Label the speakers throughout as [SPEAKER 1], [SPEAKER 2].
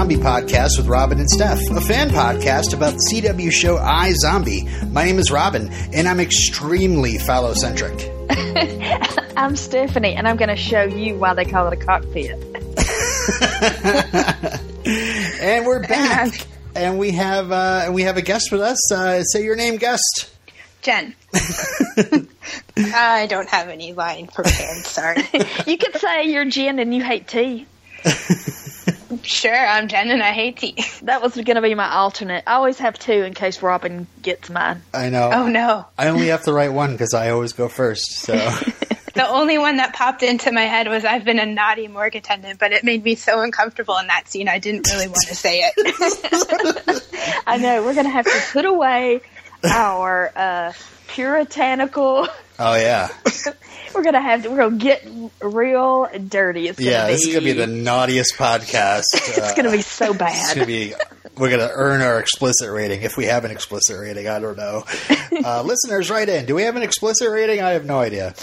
[SPEAKER 1] listening to the iZombie podcast with Robin and Steph, a fan podcast about the CW show iZombie. My name is Robin, and I'm extremely phallocentric.
[SPEAKER 2] I'm Stephanie, and I'm going to show you why they call it a cockpit.
[SPEAKER 1] and we're back, and we have uh, and we have a guest with us. Uh, say your name, guest.
[SPEAKER 3] Jen. I don't have any line prepared. Sorry.
[SPEAKER 2] you could say you're Jen and you hate tea.
[SPEAKER 3] Sure, I'm Jen and I hate tea.
[SPEAKER 2] That was going to be my alternate. I always have two in case Robin gets mine.
[SPEAKER 1] I know.
[SPEAKER 3] Oh no.
[SPEAKER 1] I only have the right one because I always go first. So.
[SPEAKER 3] the only one that popped into my head was I've been a naughty morgue attendant, but it made me so uncomfortable in that scene I didn't really want to say it.
[SPEAKER 2] I know. We're going to have to put away our uh, puritanical.
[SPEAKER 1] Oh yeah.
[SPEAKER 2] we're gonna have to, we're gonna get real dirty. It's
[SPEAKER 1] yeah,
[SPEAKER 2] be,
[SPEAKER 1] this is gonna be the naughtiest podcast.
[SPEAKER 2] it's uh, gonna be so bad.
[SPEAKER 1] It's gonna be. We're gonna earn our explicit rating if we have an explicit rating. I don't know. Uh, listeners, write in. Do we have an explicit rating? I have no idea.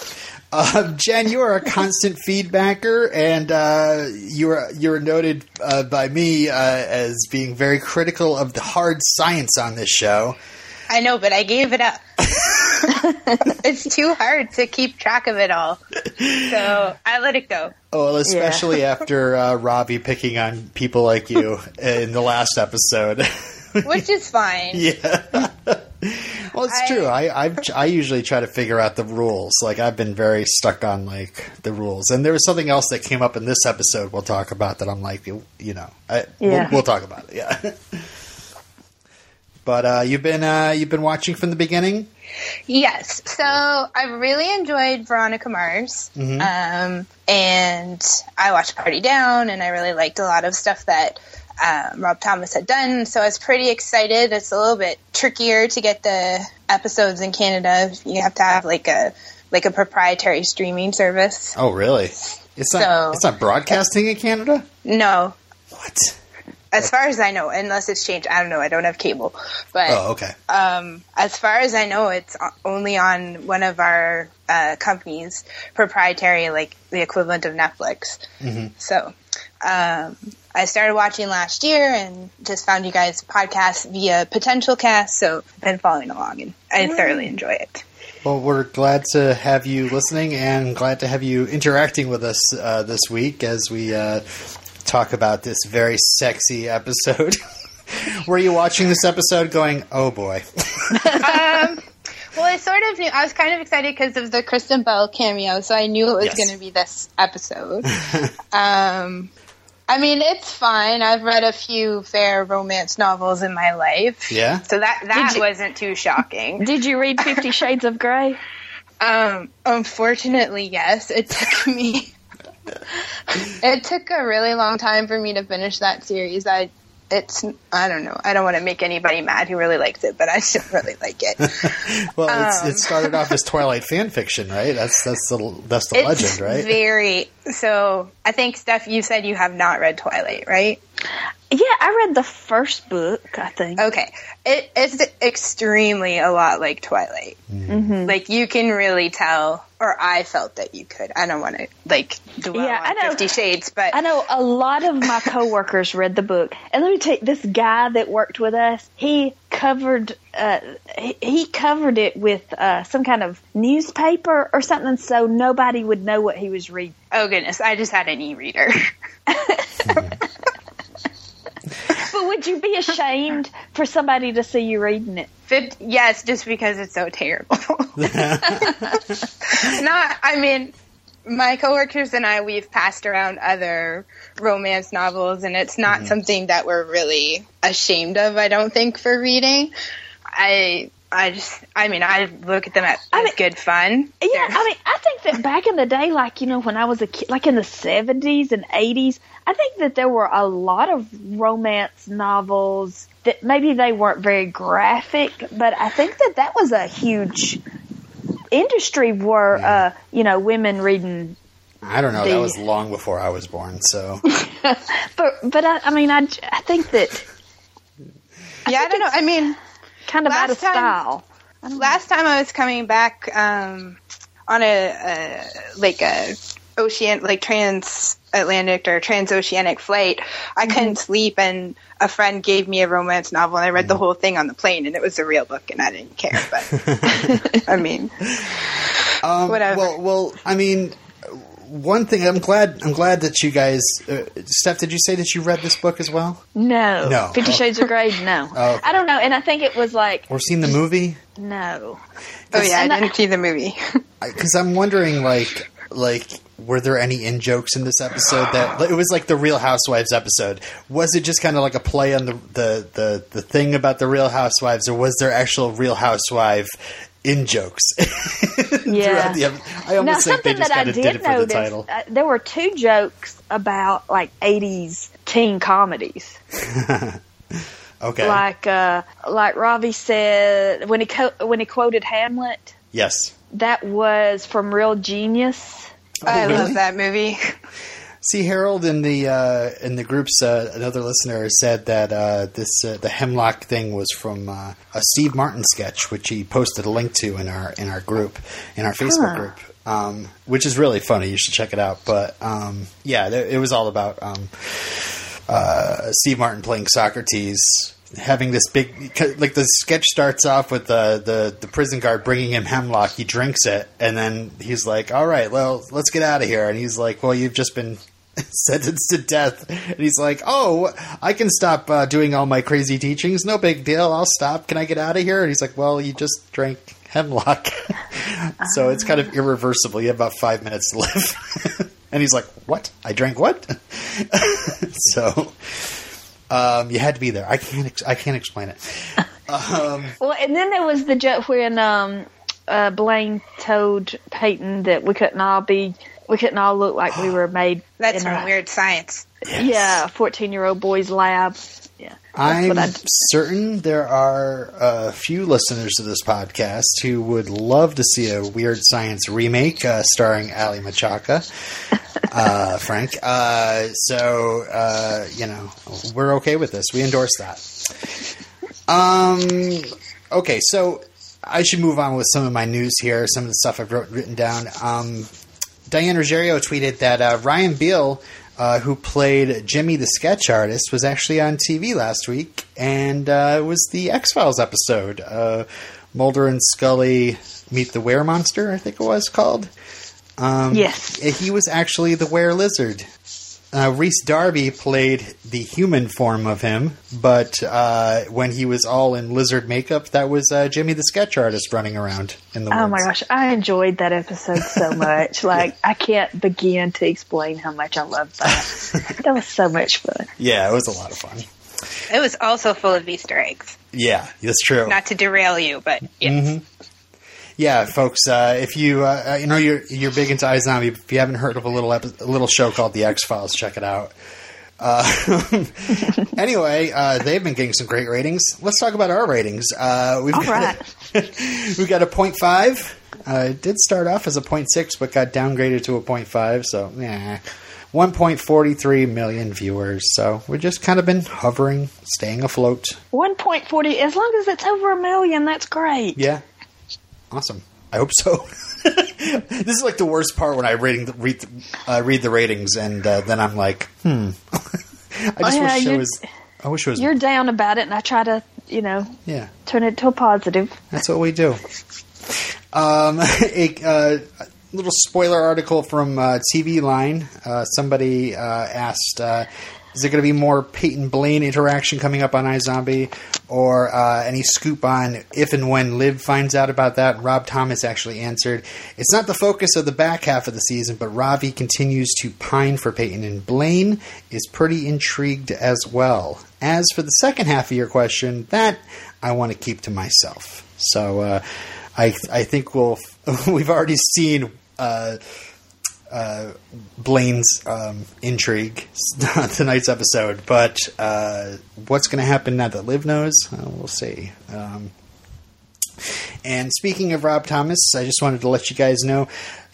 [SPEAKER 1] Uh, Jen, you are a constant feedbacker, and uh, you're you're noted uh, by me uh, as being very critical of the hard science on this show.
[SPEAKER 3] I know, but I gave it up. it's too hard to keep track of it all. So I let it go.
[SPEAKER 1] Well, especially yeah. after uh, Ravi picking on people like you in the last episode.
[SPEAKER 3] Which is fine.
[SPEAKER 1] Yeah. well, it's I, true. I I've, i usually try to figure out the rules. Like I've been very stuck on like the rules. And there was something else that came up in this episode. We'll talk about that. I'm like, you, you know, I, yeah. we'll, we'll talk about it. Yeah. But uh, you've been uh, you've been watching from the beginning.
[SPEAKER 3] Yes, so I really enjoyed Veronica Mars, mm-hmm. um, and I watched Party Down, and I really liked a lot of stuff that um, Rob Thomas had done. So I was pretty excited. It's a little bit trickier to get the episodes in Canada. You have to have like a like a proprietary streaming service.
[SPEAKER 1] Oh, really? It's not. So, it's not broadcasting in Canada.
[SPEAKER 3] No.
[SPEAKER 1] What?
[SPEAKER 3] As far as I know, unless it's changed, I don't know. I don't have cable, but
[SPEAKER 1] oh, okay.
[SPEAKER 3] Um, as far as I know, it's only on one of our uh, companies' proprietary, like the equivalent of Netflix. Mm-hmm. So, um, I started watching last year and just found you guys' podcast via Potential Cast. So, I've been following along, and I thoroughly enjoy it.
[SPEAKER 1] Well, we're glad to have you listening and glad to have you interacting with us uh, this week as we uh, talk about this very sexy episode. Were you watching this episode going, oh boy?
[SPEAKER 3] um, well, I sort of knew. I was kind of excited because of the Kristen Bell cameo, so I knew it was yes. going to be this episode. um, I mean, it's fine. I've read a few fair romance novels in my life.
[SPEAKER 1] Yeah.
[SPEAKER 3] So that that you, wasn't too shocking.
[SPEAKER 2] Did you read Fifty Shades of Grey?
[SPEAKER 3] Um, unfortunately, yes. It took me it took a really long time for me to finish that series. I it's I don't know. I don't want to make anybody mad who really likes it, but I still really like it.
[SPEAKER 1] well, um, it started off as Twilight fan fiction, right? That's that's the that's the legend, right?
[SPEAKER 3] Very. So I think Steph, you said you have not read Twilight, right?
[SPEAKER 2] Yeah, I read the first book. I think.
[SPEAKER 3] Okay, it, it's extremely a lot like Twilight. Mm-hmm. Like you can really tell or I felt that you could. I don't want to like dwell yeah, on I know, Fifty Shades, but
[SPEAKER 2] I know a lot of my coworkers read the book. And let me tell you, this guy that worked with us, he covered uh, he, he covered it with uh, some kind of newspaper or something, so nobody would know what he was reading.
[SPEAKER 3] Oh goodness, I just had an e-reader.
[SPEAKER 2] but would you be ashamed for somebody to see you reading it?
[SPEAKER 3] yes, just because it's so terrible. Not, I mean, my coworkers and I, we've passed around other romance novels, and it's not mm-hmm. something that we're really ashamed of. I don't think for reading. I I just, I mean, I look at them as I mean, good fun.
[SPEAKER 2] Yeah, They're, I mean, I think that back in the day, like, you know, when I was a kid, like in the 70s and 80s, I think that there were a lot of romance novels that maybe they weren't very graphic, but I think that that was a huge industry where, yeah. uh, you know, women reading.
[SPEAKER 1] I don't know. The, that was long before I was born, so.
[SPEAKER 2] but, but I, I mean, I, I think that.
[SPEAKER 3] I yeah, I don't know. I mean,
[SPEAKER 2] kind of out of time, style.
[SPEAKER 3] Last time I was coming back um, on a, a like a ocean like trans transatlantic or transoceanic flight, I
[SPEAKER 2] Mm-hmm.
[SPEAKER 3] couldn't sleep, and a friend gave me a romance novel, and I read the whole thing on the plane, and it was a real book, and I didn't care. But I mean,
[SPEAKER 1] Um,
[SPEAKER 3] Whatever.
[SPEAKER 1] Well, well, I mean, one thing I'm glad I'm glad that you guys, uh, Steph. Did you say that you read this book as well,
[SPEAKER 2] No.
[SPEAKER 1] No.
[SPEAKER 2] Fifty
[SPEAKER 1] Oh.
[SPEAKER 2] Shades of Grey, no.
[SPEAKER 1] Oh, okay.
[SPEAKER 2] I don't know. And I think it was like,
[SPEAKER 1] or seen the movie?
[SPEAKER 2] no.
[SPEAKER 3] oh yeah, I
[SPEAKER 2] I-
[SPEAKER 3] didn't see the movie.
[SPEAKER 1] Because I'm wondering, like, like were there any in jokes in this episode that it was like the Real Housewives episode? Was it just kind of like a play on the the the the thing about the Real Housewives, or was there actual Real Housewife? In jokes,
[SPEAKER 2] Yeah.
[SPEAKER 1] The I almost
[SPEAKER 2] now,
[SPEAKER 1] think they just kind of
[SPEAKER 2] did
[SPEAKER 1] did it for the title.
[SPEAKER 2] uh, there were two jokes about like 80s teen comedies.
[SPEAKER 1] Okay.
[SPEAKER 2] Like, uh, like Ravi said, when he, co- when he quoted Hamlet,
[SPEAKER 1] yes.
[SPEAKER 2] that was from Real Genius.
[SPEAKER 3] I
[SPEAKER 1] really?
[SPEAKER 3] love that movie.
[SPEAKER 1] See, Harold in the uh, in the groups, uh, another listener said that uh, this uh, the hemlock thing was from uh, a Steve Martin sketch, which he posted a link to in our in our group in our Facebook
[SPEAKER 2] Huh.
[SPEAKER 1] group, um, which is really funny. You should check it out. But um, yeah, it was all about um, uh, Steve Martin playing Socrates. Having this big, like the sketch starts off with the, the the prison guard bringing him hemlock. He drinks it, and then he's like, "All right, well, let's get out of here." And he's like, "Well, you've just been sentenced to death." And he's like, "Oh, I can stop uh, doing all my crazy teachings. No big deal. I'll stop. Can I get out of here?" And he's like, "Well, you just drank hemlock, so it's kind of irreversible. You have about five minutes to live." and he's like, "What? I drank what?" so. Um, you had to be there. I can't. Ex- I can't explain it. Um,
[SPEAKER 2] Well, and then there was the joke when um, uh, Blaine told Peyton that we couldn't all be, we couldn't all look like we were made
[SPEAKER 3] That's
[SPEAKER 2] in
[SPEAKER 3] from
[SPEAKER 2] a,
[SPEAKER 3] Weird Science.
[SPEAKER 2] Yeah, fourteen-year-old boy's lab. Yeah,
[SPEAKER 1] I'm certain there are a few listeners to this podcast who would love to see a Weird Science remake uh, starring Aly Michalka, uh, Frank. Uh, so, uh, you know, we're okay with this. We endorse that. Um, okay, so I should move on with some of my news here, some of the stuff I've wrote, written down. Um, Diane Ruggiero tweeted that uh, Ryan Beil, uh, who played Jimmy the sketch artist, was actually on TV last week, and uh, it was the X Files episode. Uh, Mulder and Scully meet the Were Monster, I think it was called. Um,
[SPEAKER 2] Yes.
[SPEAKER 1] he was actually the Were Lizard. Uh, Rhys Darby played the human form of him, but uh, when he was all in lizard makeup, that was uh, Jimmy the sketch artist running around in the
[SPEAKER 2] Oh
[SPEAKER 1] woods.
[SPEAKER 2] my gosh, I enjoyed that episode so much. like I can't begin to explain how much I loved that. that was so much fun.
[SPEAKER 1] Yeah, it was a lot of fun.
[SPEAKER 3] It was also full of Easter eggs.
[SPEAKER 1] Yeah, that's true.
[SPEAKER 3] Not to derail you, but yes.
[SPEAKER 1] Mhm. Yeah, folks. Uh, if you uh, you know you're you're big into iZombie, if you haven't heard of a little epi- a little show called The X Files, check it out. Uh, anyway, uh, they've been getting some great ratings. Let's talk about our ratings. Uh, we've
[SPEAKER 2] All
[SPEAKER 1] got we got a point five. Uh, it did start off as a point six, but got downgraded to a point five. So, yeah, one point forty three million viewers. So we've just kind of been hovering, staying afloat.
[SPEAKER 2] One point forty. As long as it's over a million, that's great.
[SPEAKER 1] Yeah. Awesome. I hope so. this is like the worst part when I rating the, read the, uh, read the ratings, and uh, then I'm like, hmm. I just
[SPEAKER 2] Oh, yeah,
[SPEAKER 1] wish it
[SPEAKER 2] you're-
[SPEAKER 1] was. I wish it was.
[SPEAKER 2] You're down about it, and I try to, you know,
[SPEAKER 1] Yeah,
[SPEAKER 2] turn it to a positive.
[SPEAKER 1] that's what we do. Um, a uh, little spoiler article from uh, TV Line. Uh, somebody uh, asked, uh, "Is there going to be more Peyton Blaine interaction coming up on iZombie, or uh, any scoop on if and when Liv finds out about that?" Rob Thomas actually answered, "It's not the focus of the back half of the season, but Ravi continues to pine for Peyton, and Blaine is pretty intrigued as well. As for the second half of your question, that I want to keep to myself." So. Uh, I I think we'll we've already seen uh, uh, Blaine's um, intrigue tonight's episode, but uh, what's going to happen now that Liv knows, uh, we'll see. Um, and speaking of Rob Thomas, I just wanted to let you guys know.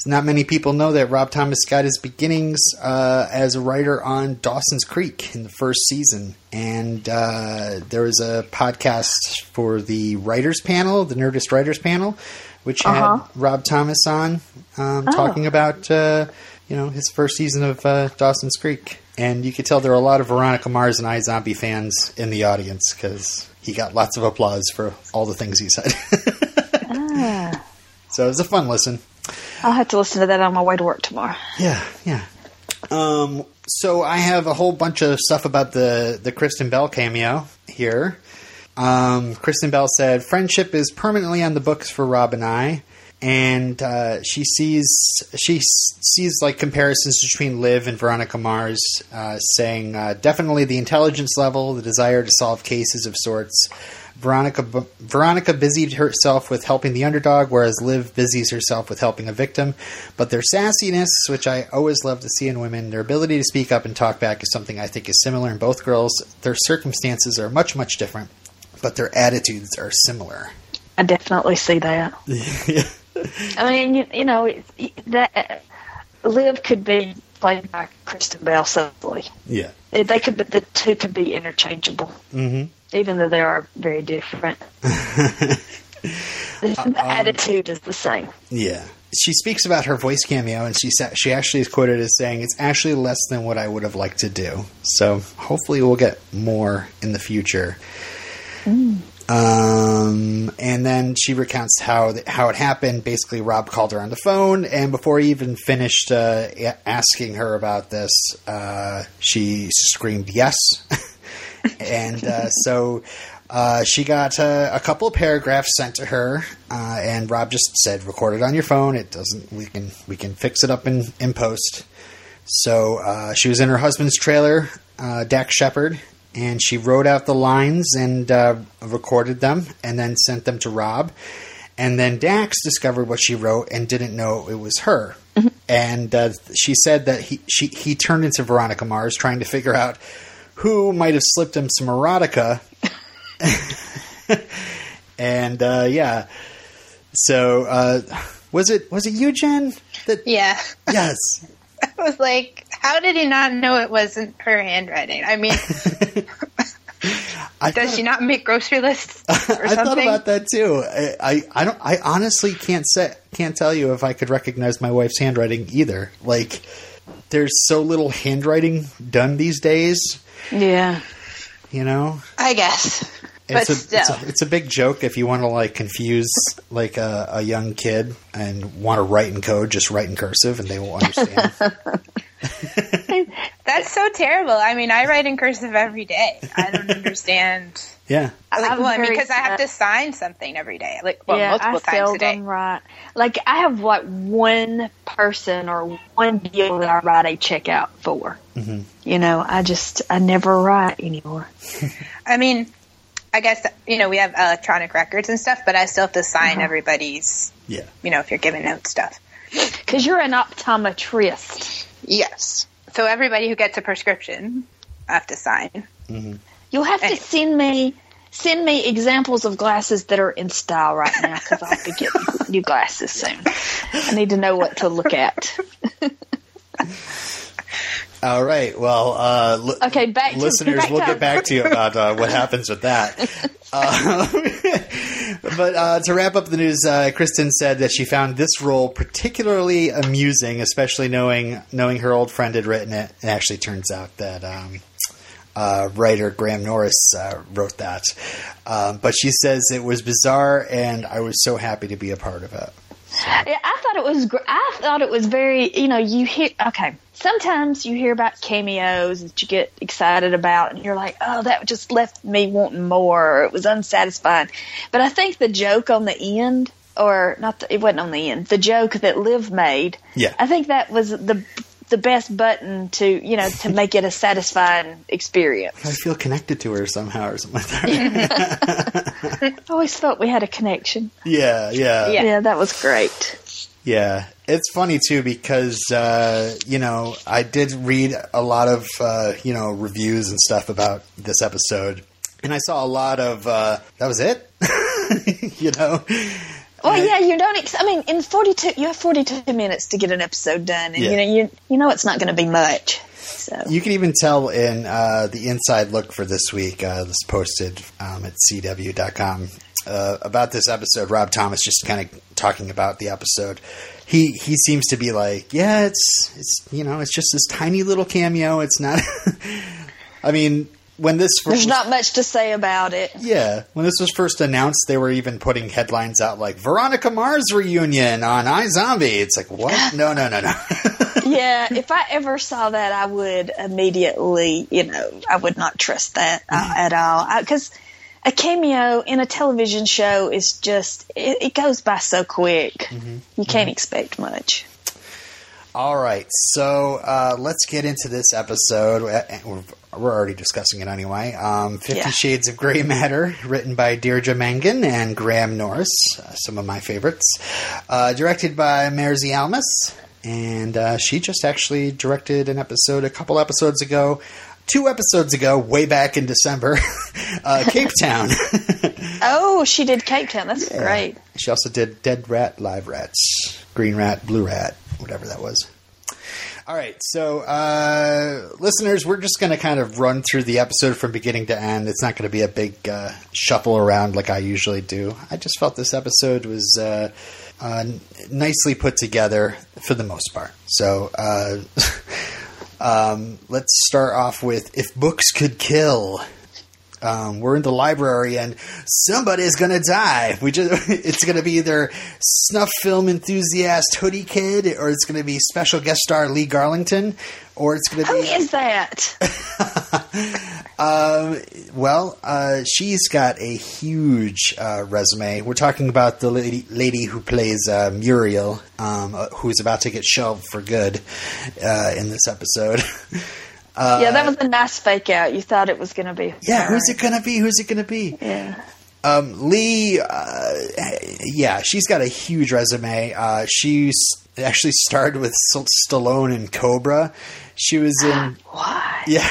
[SPEAKER 1] Not many people know that Rob Thomas got his beginnings uh, as a writer on Dawson's Creek in the first season, and uh, there was a podcast for the writers panel, the Nerdist writers panel, which had
[SPEAKER 2] Uh-huh.
[SPEAKER 1] Rob Thomas on um, talking about uh, you know his first season of uh, Dawson's Creek, and you could tell there are a lot of Veronica Mars and iZombie fans in the audience because he got lots of applause for all the things he said.
[SPEAKER 2] Ah,
[SPEAKER 1] so it was a fun listen.
[SPEAKER 2] I'll have to listen to that on my way to work tomorrow.
[SPEAKER 1] Yeah, yeah. Um, so I have a whole bunch of stuff about the the Kristen Bell cameo here. Um, Kristen Bell said, "Friendship is permanently on the books for Rob and I." And uh, she sees she sees like comparisons between Liv and Veronica Mars, uh, saying uh, definitely the intelligence level, the desire to solve cases of sorts. Veronica Veronica busied herself with helping the underdog, whereas Liv busies herself with helping a victim. But their sassiness, which I always love to see in women, their ability to speak up and talk back is something I think is similar in both girls. Their circumstances are much much different, but their attitudes are similar.
[SPEAKER 2] I definitely see that.
[SPEAKER 1] yeah.
[SPEAKER 2] I mean, you, you know, it, that uh, Liv could be played by Kristen Bell simply.
[SPEAKER 1] Yeah.
[SPEAKER 2] They could, the two could be interchangeable,
[SPEAKER 1] hmm
[SPEAKER 2] even though they are very different. the the attitude is the same.
[SPEAKER 1] Yeah. She speaks about her voice cameo, and she sa- she actually is quoted as saying, "It's actually less than what I would have liked to do." So hopefully, we'll get more in the future. Um, and then she recounts how th- how it happened. Basically, Rob called her on the phone, and before he even finished uh, a- asking her about this, uh, she screamed yes. and uh, so uh, she got uh, a couple of paragraphs sent to her, uh, and Rob just said, "Record it on your phone. It doesn't. We can we can fix it up in in post." So she was in her husband's trailer, Dax Shepard, and she wrote out the lines and uh, recorded them, and then sent them to Rob. And then Dax discovered what she wrote and didn't know it was her. And uh, she said that he she, he turned into Veronica Mars, trying to figure out who might have slipped him some erotica. and uh, yeah, so uh, was it was it you, Jen? That
[SPEAKER 3] Yeah.
[SPEAKER 1] yes.
[SPEAKER 3] I was like, how did he not know it wasn't her handwriting? I mean,
[SPEAKER 1] I
[SPEAKER 3] does
[SPEAKER 1] thought-
[SPEAKER 3] she not make grocery lists or
[SPEAKER 1] I thought about that too. I, I, I don't. I honestly can't say can't tell you if I could recognize my wife's handwriting either. Like, there's so little handwriting done these days.
[SPEAKER 2] Yeah.
[SPEAKER 1] You know,
[SPEAKER 3] I guess. But
[SPEAKER 1] it's a, it's a it's a big joke if you want to like confuse like a, a young kid and want to write in code, just write in cursive and they won't understand.
[SPEAKER 3] That's so terrible. I mean, I write in cursive every day. I don't understand.
[SPEAKER 1] yeah,
[SPEAKER 2] I'm
[SPEAKER 3] well, I mean, because I have to sign something every day. Like, well,
[SPEAKER 2] yeah,
[SPEAKER 3] multiple
[SPEAKER 2] I
[SPEAKER 3] times a day.
[SPEAKER 2] seldom write. Like I have like one person or one deal that I write a check out for.
[SPEAKER 1] Mm-hmm.
[SPEAKER 2] You know, I just I never write anymore.
[SPEAKER 3] I mean, I guess you know we have electronic records and stuff, but I still have to sign
[SPEAKER 2] Uh-huh.
[SPEAKER 3] everybody's.
[SPEAKER 1] yeah.
[SPEAKER 3] You know, if you're giving out stuff.
[SPEAKER 2] Because you're an optometrist.
[SPEAKER 3] Yes. So everybody who gets a prescription, I have to sign.
[SPEAKER 2] You'll have to send me send me examples of glasses that are in style right now because I'll be getting new glasses soon. I need to know what to look at.
[SPEAKER 1] All right. Well, uh, li-
[SPEAKER 2] Okay, back to-
[SPEAKER 1] listeners,
[SPEAKER 2] back
[SPEAKER 1] we'll get back to you about uh, what happens with that. Uh, but uh, to wrap up the news, uh, Kristen said that she found this role particularly amusing, especially knowing knowing her old friend had written it. It actually turns out that. Um, uh, writer Graham Norris uh, wrote that, um, but she says it was bizarre, and I was so happy to be a part of it.
[SPEAKER 2] Yeah, I thought it was. gr- I thought it was very. You know, you hear. Okay, sometimes you hear about cameos that you get excited about, and you're like, "Oh, that just left me wanting more." It was unsatisfying. But I think the joke on the end, or not, the, it wasn't on the end. The joke that Liv made.
[SPEAKER 1] Yeah.
[SPEAKER 2] I think that was the the best button to you know to make it a satisfying experience.
[SPEAKER 1] I feel connected to her somehow, or something like that.
[SPEAKER 2] I always thought we had a connection.
[SPEAKER 1] yeah, yeah,
[SPEAKER 3] Yeah.
[SPEAKER 2] Yeah, that was great.
[SPEAKER 1] Yeah, it's funny too because uh, you know I did read a lot of uh, you know reviews and stuff about this episode, and I saw a lot of uh, that was it. you know,
[SPEAKER 2] Well, yeah, you don't. Ex- I mean, in forty-two, you have forty-two minutes to get an episode done, and
[SPEAKER 1] Yeah.
[SPEAKER 2] you know, you you know, it's not going to be much. So
[SPEAKER 1] you can even tell in uh, the inside look for this week. Uh, this posted um, at cw.com uh, about this episode. Rob Thomas just kind of talking about the episode, he he seems to be like, yeah, it's it's you know, it's just this tiny little cameo. It's not. I mean, when this
[SPEAKER 2] there's not much to say about it.
[SPEAKER 1] Yeah, when this was first announced, they were even putting headlines out like Veronica Mars reunion on iZombie. It's like what? No, no, no, no.
[SPEAKER 2] yeah, if I ever saw that, I would immediately, you know, I would not trust that uh, at all because a cameo in a television show is just it, it goes by so quick. Mm-hmm. You can't mm-hmm. expect much.
[SPEAKER 1] All right, so uh, let's get into this episode. We're, we're already discussing it anyway. Um, Fifty yeah. Shades of Grey Matter, written by Deirdre Mangan and Graham Norris, uh, some of my favorites. Uh, directed by Mairzee Almas, and uh, she just actually directed an episode a couple episodes ago two episodes ago, way back in December, uh, Cape Town.
[SPEAKER 2] oh, she did Cape Town. That's yeah. great.
[SPEAKER 1] She also did Dead Rat, Live Rats, Green Rat, Blue Rat, whatever that was. All right, so uh, listeners, we're just going to kind of run through the episode from beginning to end. It's not going to be a big uh, shuffle around like I usually do. I just felt this episode was uh, uh nicely put together for the most part. So uh, um, let's start off with If Books Could Kill. Um, we're in the library and somebody's gonna die. We just it's gonna be either snuff film enthusiast Hoodie Kid, or it's gonna be special guest star Lee Garlington, or it's gonna be
[SPEAKER 2] who is that?
[SPEAKER 1] um, well, uh, she's got a huge uh, resume. We're talking about the lady, lady who plays uh, Muriel, um, uh, who's about to get shelved for good uh, in this episode.
[SPEAKER 2] Uh, yeah, that was a nice fake out. You thought it was going to be.
[SPEAKER 1] Yeah, who's it going to be? Who's it going to be?
[SPEAKER 2] Yeah.
[SPEAKER 1] Um, Lee, uh, yeah, she's got a huge resume. Uh, she's actually starred with Stallone in Cobra. She was in.
[SPEAKER 2] what?
[SPEAKER 1] Yeah.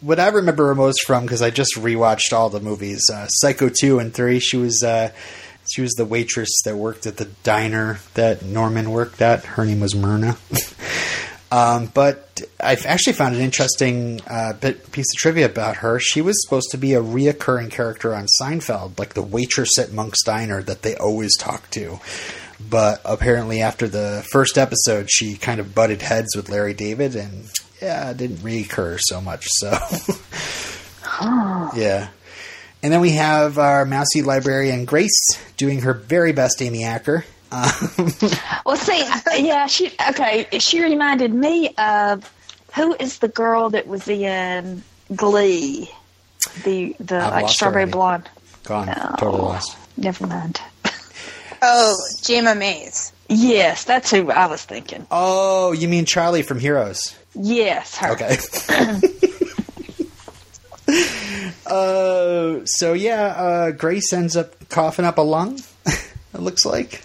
[SPEAKER 1] What I remember her most from, because I just rewatched all the movies, uh, Psycho 2 and 3, she was. Uh, she was the waitress that worked at the diner that Norman worked at. Her name was Myrna. Um, but I've actually found an interesting uh, bit, piece of trivia about her. She was supposed to be a reoccurring character on Seinfeld, like the waitress at Monk's Diner that they always talk to. But apparently, after the first episode, she kind of butted heads with Larry David, and yeah, didn't reoccur so much. So, yeah. And then we have our mousy librarian Grace doing her very best Amy Acker.
[SPEAKER 2] Um, well, see, yeah, she okay. She reminded me of who is the girl that was in Glee, the the like strawberry blonde.
[SPEAKER 1] Gone, no, totally lost.
[SPEAKER 2] Never mind.
[SPEAKER 3] Oh, Jayma Mays.
[SPEAKER 2] Yes, that's who I was thinking.
[SPEAKER 1] Oh, you mean Charlie from Heroes?
[SPEAKER 2] Yes, her.
[SPEAKER 1] Okay. uh, so yeah, uh, Grace ends up coughing up a lung. it looks like.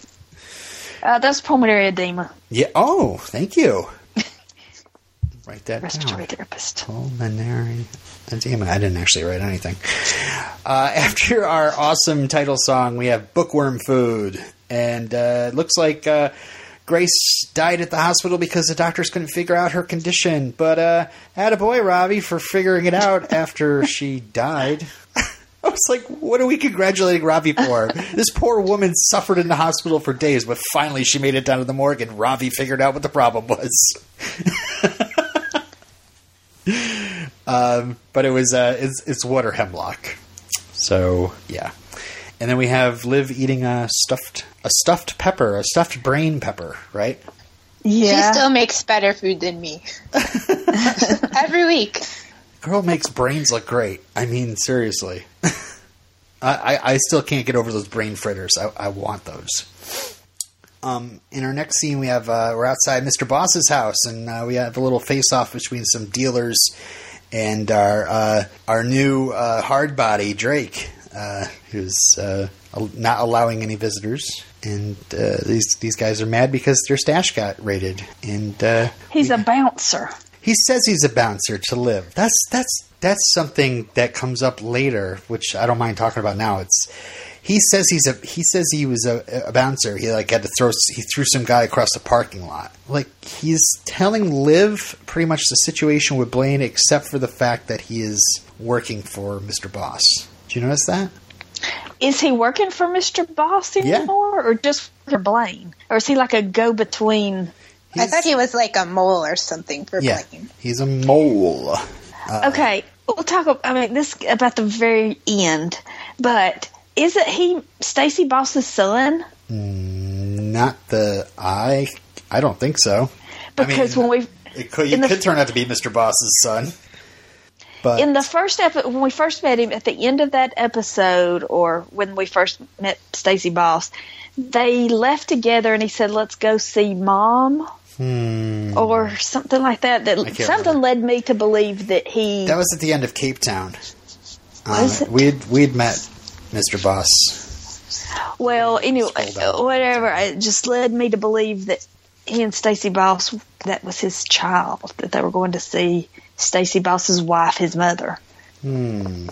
[SPEAKER 2] Uh, that's pulmonary edema.
[SPEAKER 1] Yeah. Oh, thank you. write that
[SPEAKER 2] Respiratory
[SPEAKER 1] down.
[SPEAKER 2] therapist.
[SPEAKER 1] Pulmonary edema. I didn't actually write anything. Uh, after our awesome title song, we have Bookworm Food. And uh, it looks like uh, Grace died at the hospital because the doctors couldn't figure out her condition. But uh, had a boy, Ravi, for figuring it out after she died. I was like, what are we congratulating Ravi for? this poor woman suffered in the hospital for days, but finally she made it down to the morgue and Ravi figured out what the problem was. um, but it was uh, it's, it's water hemlock. So yeah, and then we have Liv eating a stuffed a stuffed pepper, a stuffed brain pepper, right?
[SPEAKER 3] Yeah. She still makes better food than me. Every week
[SPEAKER 1] girl makes brains look great. I mean, seriously. I, I, still can't get over those brain fritters. I, I want those. Um, in our next scene, we have uh, we're outside Mr. Boss's house, and uh, we have a little face off between some dealers and our uh, our new uh, hard body Drake, uh, who's uh, not allowing any visitors. And these these guys are mad because their stash got raided. And
[SPEAKER 2] he's we, a bouncer
[SPEAKER 1] he says he's a bouncer to live. That's that's that's something that comes up later, which I don't mind talking about now. It's he says he's a he says he was a, a bouncer. He like had to throw he threw some guy across the parking lot. Like he's telling Liv pretty much the situation with Blaine, except for the fact that he is working for Mister Boss. Do you notice that?
[SPEAKER 2] Is he working for Mr. Boss
[SPEAKER 1] Yeah.
[SPEAKER 2] anymore, or just for Blaine, or is he like a go between?
[SPEAKER 3] I thought he was like a mole or something for
[SPEAKER 1] yeah,
[SPEAKER 3] Blaine.
[SPEAKER 1] he's a mole.
[SPEAKER 2] Uh, okay, we'll talk. ab- I mean, this about the very end, but isn't he Stacy Boss's son?
[SPEAKER 1] Mm, not the I. I don't think so. I
[SPEAKER 2] Because
[SPEAKER 1] mean,
[SPEAKER 2] when we
[SPEAKER 1] It could, he
[SPEAKER 2] in the-
[SPEAKER 1] could turn out to be Mr. Boss's son. But
[SPEAKER 2] in the first episode when we first met him at the end of that episode or when we first met Stacy Boss they left together and he said let's go see mom
[SPEAKER 1] Hmm.
[SPEAKER 2] or something like that that something
[SPEAKER 1] remember.
[SPEAKER 2] led me to believe that he
[SPEAKER 1] that was at the end of Cape Town. Um, we'd we'd met Mr. Boss.
[SPEAKER 2] well anyway whatever it just led me to believe that he and Stacy Boss that was his child that they were going to see Stacy Boss's wife his mother
[SPEAKER 1] Hmm.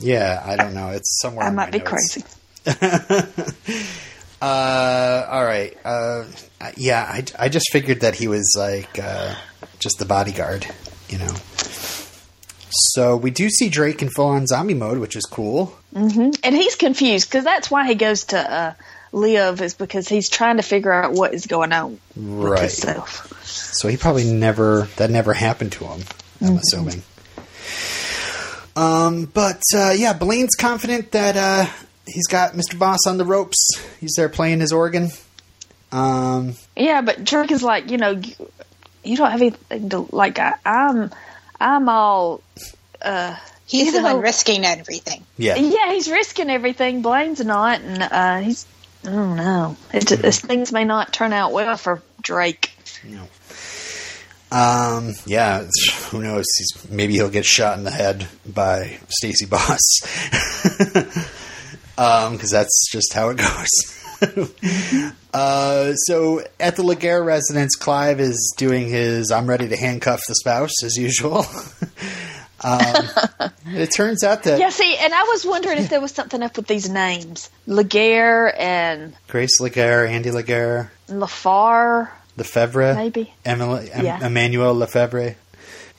[SPEAKER 1] Yeah, I don't know. It's somewhere.
[SPEAKER 2] I might be
[SPEAKER 1] notes.
[SPEAKER 2] crazy
[SPEAKER 1] Uh, all right. Uh, yeah, I, I just figured that he was like uh, just the bodyguard, you know. So we do see Drake in full on zombie mode, which is cool.
[SPEAKER 2] and he's confused because that's why he goes to uh, live is because he's trying to figure out what is going on with
[SPEAKER 1] Right.
[SPEAKER 2] himself.
[SPEAKER 1] So he probably never that never happened to him. I'm assuming. Um, but uh, yeah, Blaine's confident that uh, he's got Mr. Boss on the ropes. He's there playing his organ. Um,
[SPEAKER 2] Yeah, but Drake is like, you know, you, you don't have anything to like. I, I'm, I'm all. Uh,
[SPEAKER 3] He's the
[SPEAKER 2] know-
[SPEAKER 3] one risking everything.
[SPEAKER 1] yeah,
[SPEAKER 2] yeah, he's risking everything. Blaine's not, and uh, he's. I don't know. It, this, things may not turn out well for Drake.
[SPEAKER 1] Um, yeah, who knows? He's, maybe he'll get shot in the head by Stacy Boss. um, because that's just how it goes. uh, so at the Laguerre residence, Clive is doing his "I'm ready to handcuff the spouse" as usual. um, it turns out that
[SPEAKER 2] Yeah, see, and I was wondering if there was something up with these names, Laguerre and
[SPEAKER 1] Grace Laguerre, Andy Laguerre,
[SPEAKER 2] Lafar,
[SPEAKER 1] Lefebvre,
[SPEAKER 2] maybe.
[SPEAKER 1] Emily, em-
[SPEAKER 2] Yeah.
[SPEAKER 1] Emmanuel Lefebvre.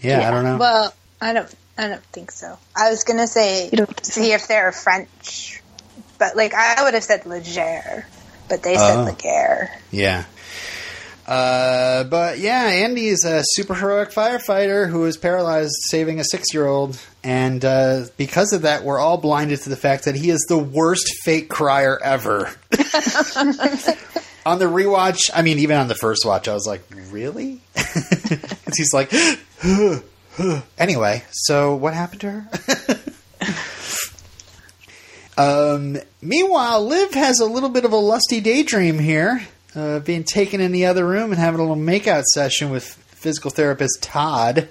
[SPEAKER 1] Yeah, I don't know.
[SPEAKER 3] Well, I don't. I don't think so. I was gonna say
[SPEAKER 2] You so?
[SPEAKER 3] see if they're French, but like I would have said Leger, but they
[SPEAKER 1] Oh.
[SPEAKER 3] said Laguerre.
[SPEAKER 1] Yeah. Uh, but yeah, Andy is a super heroic firefighter who is paralyzed saving a six year old. And uh, because of that, we're all blinded to the fact that he is the worst fake crier ever. on the rewatch, I mean, even on the first watch, I was like, really? he's like, anyway, so what happened to her? Um, meanwhile, Liv has a little bit of a lusty daydream here, uh, being taken in the other room and having a little makeout session with physical therapist Todd,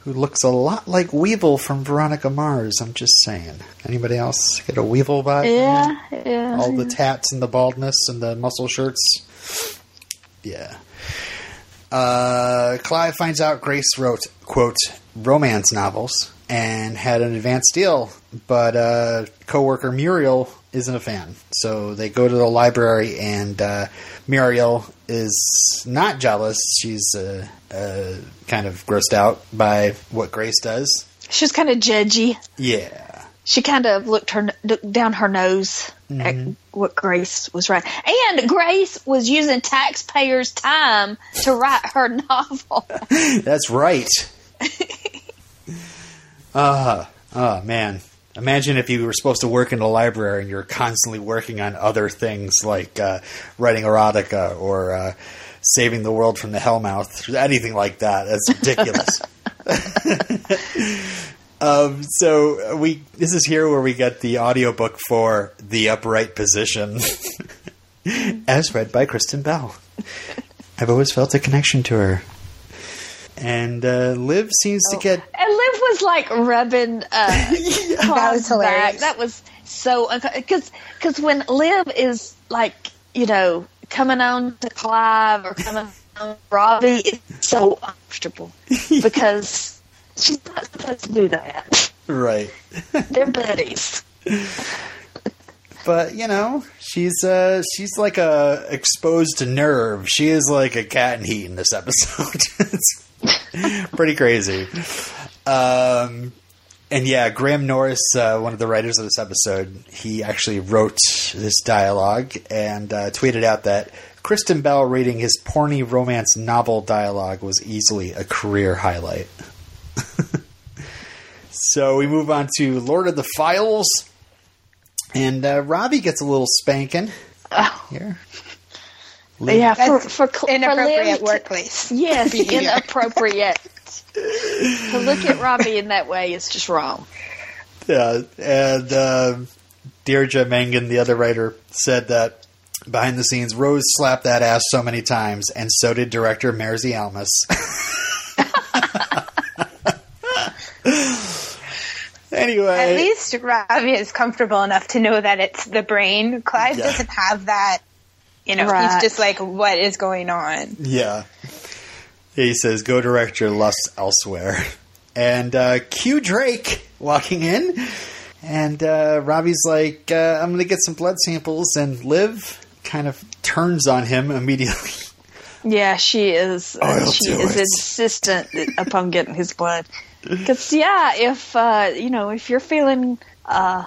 [SPEAKER 1] who looks a lot like Weevil from Veronica Mars. I'm just saying. Anybody else get a Weevil vibe?
[SPEAKER 2] Yeah, yeah.
[SPEAKER 1] All the tats and the baldness and the muscle shirts. Yeah. Uh, Clive finds out Grace wrote, quote, romance novels and had an advanced deal, but uh, coworker Muriel isn't a fan. So they go to the library, and uh, Muriel is not jealous. She's uh, uh, kind of grossed out by what Grace does.
[SPEAKER 2] She's kind of judgy.
[SPEAKER 1] Yeah.
[SPEAKER 2] She kind of looked her looked down her nose at what Grace was writing, and Grace was using taxpayers' time to write her novel.
[SPEAKER 1] That's right. Ah, oh man. Imagine if you were supposed to work in a library and you're constantly working on other things like uh, writing erotica or uh, saving the world from the Hellmouth, anything like that. That's ridiculous. um, so we this is here where we get the audiobook for The Upright Position, as read by Kristen Bell. I've always felt a connection to her. And uh, Liv seems to get
[SPEAKER 2] And Liv was like rubbing uh,
[SPEAKER 3] That was
[SPEAKER 2] Todd's back.
[SPEAKER 3] hilarious.
[SPEAKER 2] That was so because because when Liv is like you know coming on to Clive or coming on to Ravi, it's so uncomfortable because she's not supposed to do that.
[SPEAKER 1] right.
[SPEAKER 2] They're buddies.
[SPEAKER 1] But you know, she's uh she's like a exposed to nerve. She is like a cat in heat in this episode. pretty crazy. Um and yeah, Graham Norris, uh, one of the writers of this episode, he actually wrote this dialogue and uh, tweeted out that Kristen Bell reading his porny romance novel dialogue was easily a career highlight. so we move on to Lord of the Files, and uh, Ravi gets a little spanking
[SPEAKER 2] Oh,
[SPEAKER 1] here.
[SPEAKER 2] Yeah, for
[SPEAKER 3] That's
[SPEAKER 2] for, cl- for
[SPEAKER 3] Inappropriate
[SPEAKER 2] Liv to-
[SPEAKER 3] workplace.
[SPEAKER 2] Yes,
[SPEAKER 3] behavior.
[SPEAKER 2] inappropriate. to look at Ravi in that way is just wrong.
[SPEAKER 1] Yeah, and uh, Deirdre Mangan, the other writer, said that behind the scenes, Rose slapped that ass so many times, and so did director Mairzee Almas. anyway,
[SPEAKER 3] At least Ravi is comfortable enough to know that it's the brain. Clive
[SPEAKER 1] Yeah.
[SPEAKER 3] doesn't have that. You know,
[SPEAKER 2] Right.
[SPEAKER 3] he's just like, what is going on?
[SPEAKER 1] yeah, he says, "Go direct your lusts elsewhere," and uh, Q Drake walking in, and uh, Ravi's like, uh, "I'm going to get some blood samples," and Liv kind of turns on him immediately.
[SPEAKER 2] Yeah, she is. uh,
[SPEAKER 1] I'll
[SPEAKER 2] she
[SPEAKER 1] do
[SPEAKER 2] is
[SPEAKER 1] it.
[SPEAKER 2] insistent upon getting his blood. Because yeah, if uh, you know, if you're feeling uh,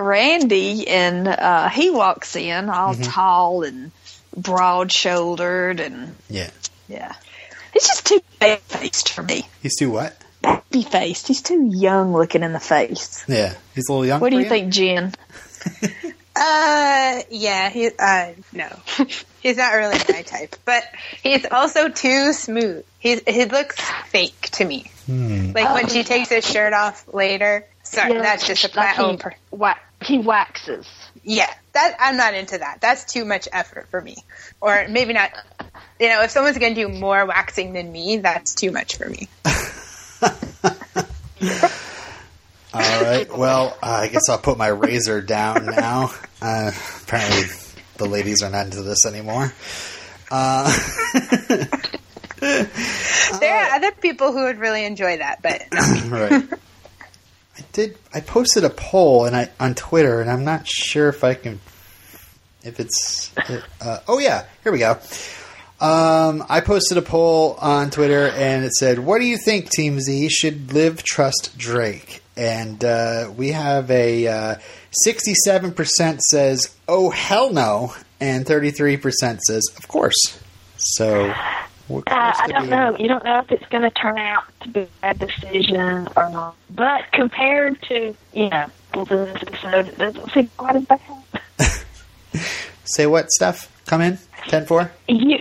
[SPEAKER 2] Randy and uh, he walks in all
[SPEAKER 1] Mm-hmm.
[SPEAKER 2] tall and broad shouldered and
[SPEAKER 1] yeah,
[SPEAKER 2] yeah, he's just too baby faced for me.
[SPEAKER 1] he's too what?
[SPEAKER 2] Baby faced. He's too young looking in the face.
[SPEAKER 1] Yeah, he's a little young.
[SPEAKER 2] What do
[SPEAKER 1] for
[SPEAKER 2] you think, Jen?
[SPEAKER 3] Uh, yeah, he, uh, no. he's not really my type, but he's also too smooth. He's, he looks fake to me.
[SPEAKER 1] Hmm.
[SPEAKER 3] Like when she takes his shirt off later. Sorry,
[SPEAKER 2] Yeah,
[SPEAKER 3] that's just a
[SPEAKER 2] like
[SPEAKER 3] my own per-
[SPEAKER 2] wa- he waxes.
[SPEAKER 3] Yeah, that I'm not into that. That's too much effort for me. Or maybe not. You know, if someone's going to do more waxing than me, that's too much for me.
[SPEAKER 1] All right. Well, uh, I guess I'll put my razor down now. Uh, apparently, the ladies are not into this anymore. Uh,
[SPEAKER 3] There are other people who would really enjoy that, but no.
[SPEAKER 1] right. I did. I posted a poll and I on Twitter, and I'm not sure if I can. If it's. Uh, oh yeah, here we go. Um, I posted a poll on Twitter, and it said, "What do you think, Team Z? Should live trust Drake?" And uh, we have a uh, sixty-seven percent says, "Oh hell no," and thirty-three percent says, "Of course." So. We're
[SPEAKER 4] Uh, I don't know. You don't know if it's going to turn out to be a bad decision or not. But compared to, you know, in this episode, it doesn't seem quite as bad.
[SPEAKER 1] Say what stuff? Come in ten four.
[SPEAKER 4] You,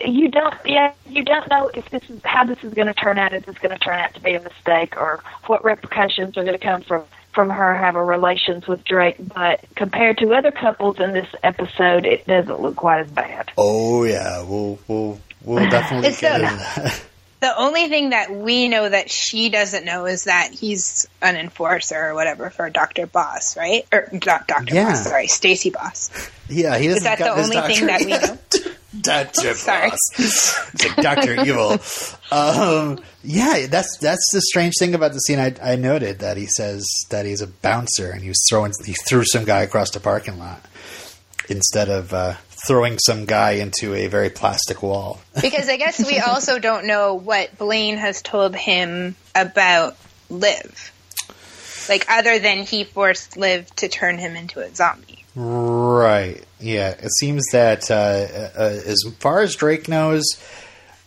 [SPEAKER 4] you don't, yeah, you don't know if this is how this is going to turn out. If it's going to turn out to be a mistake, or what repercussions are going to come from from her having relations with Drake. But compared to other couples in this episode, it doesn't look quite as bad.
[SPEAKER 1] Oh yeah, we'll we'll we'll definitely get
[SPEAKER 3] so-
[SPEAKER 1] into that.
[SPEAKER 3] the only thing that we know that she doesn't know is that he's an enforcer or whatever for Dr. Boss, right? Or not Dr.
[SPEAKER 1] Yeah.
[SPEAKER 3] Boss, sorry, Stacy Boss.
[SPEAKER 1] Yeah, he doesn't
[SPEAKER 3] that
[SPEAKER 1] got
[SPEAKER 3] the only thing that we
[SPEAKER 1] yet. Doctor Boss. It's like Doctor Evil. Um, yeah, that's that's the strange thing about the scene. I, I noted that he says that he's a bouncer and he was throwing he threw some guy across the parking lot instead of uh, throwing some guy into a very plastic wall.
[SPEAKER 3] Because I guess we also don't know what Blaine has told him about Liv. Like, other than he forced Liv to turn him into a zombie.
[SPEAKER 1] Right. Yeah. It seems that uh, uh, as far as Drake knows,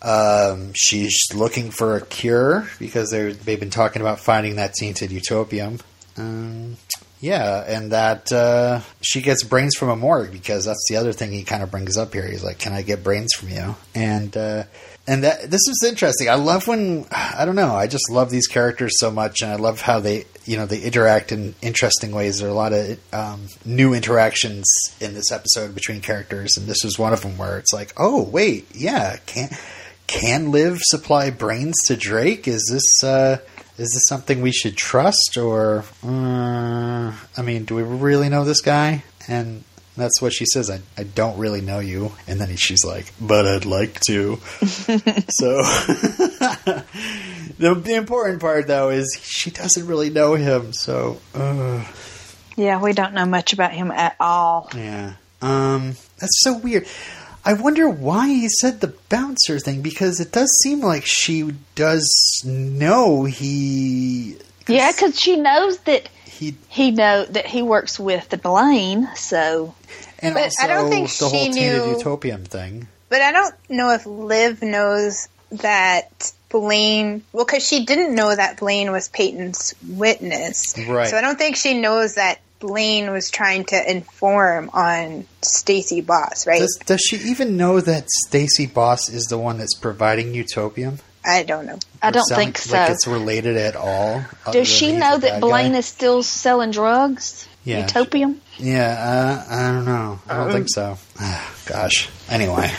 [SPEAKER 1] um, she's looking for a cure because they've been talking about finding that tainted utopium. Um, yeah, and that uh, she gets brains from a morgue because that's the other thing he kind of brings up here. He's like, "Can I get brains from you?" And uh, and that this is interesting. I love when I don't know. I just love these characters so much, and I love how they you know they interact in interesting ways. There are a lot of um, new interactions in this episode between characters, and this was one of them where it's like, "Oh wait, yeah, can can Liv supply brains to Drake? Is this?" Uh, is this something we should trust, or uh, I mean, do we really know this guy? And that's what she says. I, I don't really know you. And then she's like, but I'd like to. so the, the important part, though, is she doesn't really know him. So uh,
[SPEAKER 2] Yeah, we don't know much about him at all.
[SPEAKER 1] yeah, um, that's so weird. I wonder why he said the bouncer thing because it does seem like she does know he
[SPEAKER 2] Yeah, because she knows that
[SPEAKER 1] he
[SPEAKER 2] he know that he works with the Blaine. So
[SPEAKER 1] and
[SPEAKER 3] But
[SPEAKER 1] also
[SPEAKER 3] I don't think
[SPEAKER 1] the whole
[SPEAKER 3] she
[SPEAKER 1] tainted
[SPEAKER 3] knew-
[SPEAKER 1] utopium thing.
[SPEAKER 3] But I don't know if Liv knows that Blaine. Well, because she didn't know that Blaine was Peyton's witness.
[SPEAKER 1] Right.
[SPEAKER 3] So I don't think she knows that Blaine was trying to inform on Stacey Boss, right?
[SPEAKER 1] Does, does she even know that Stacey Boss is the one that's providing utopium?
[SPEAKER 3] I don't know.
[SPEAKER 2] I don't
[SPEAKER 1] sound
[SPEAKER 2] think so.
[SPEAKER 1] Like it's related at all.
[SPEAKER 2] Does she know that Blaine
[SPEAKER 1] guy?
[SPEAKER 2] is still selling drugs?
[SPEAKER 1] Yeah.
[SPEAKER 2] Utopium?
[SPEAKER 1] Yeah, uh, I don't know. I don't think so. Gosh. Anyway.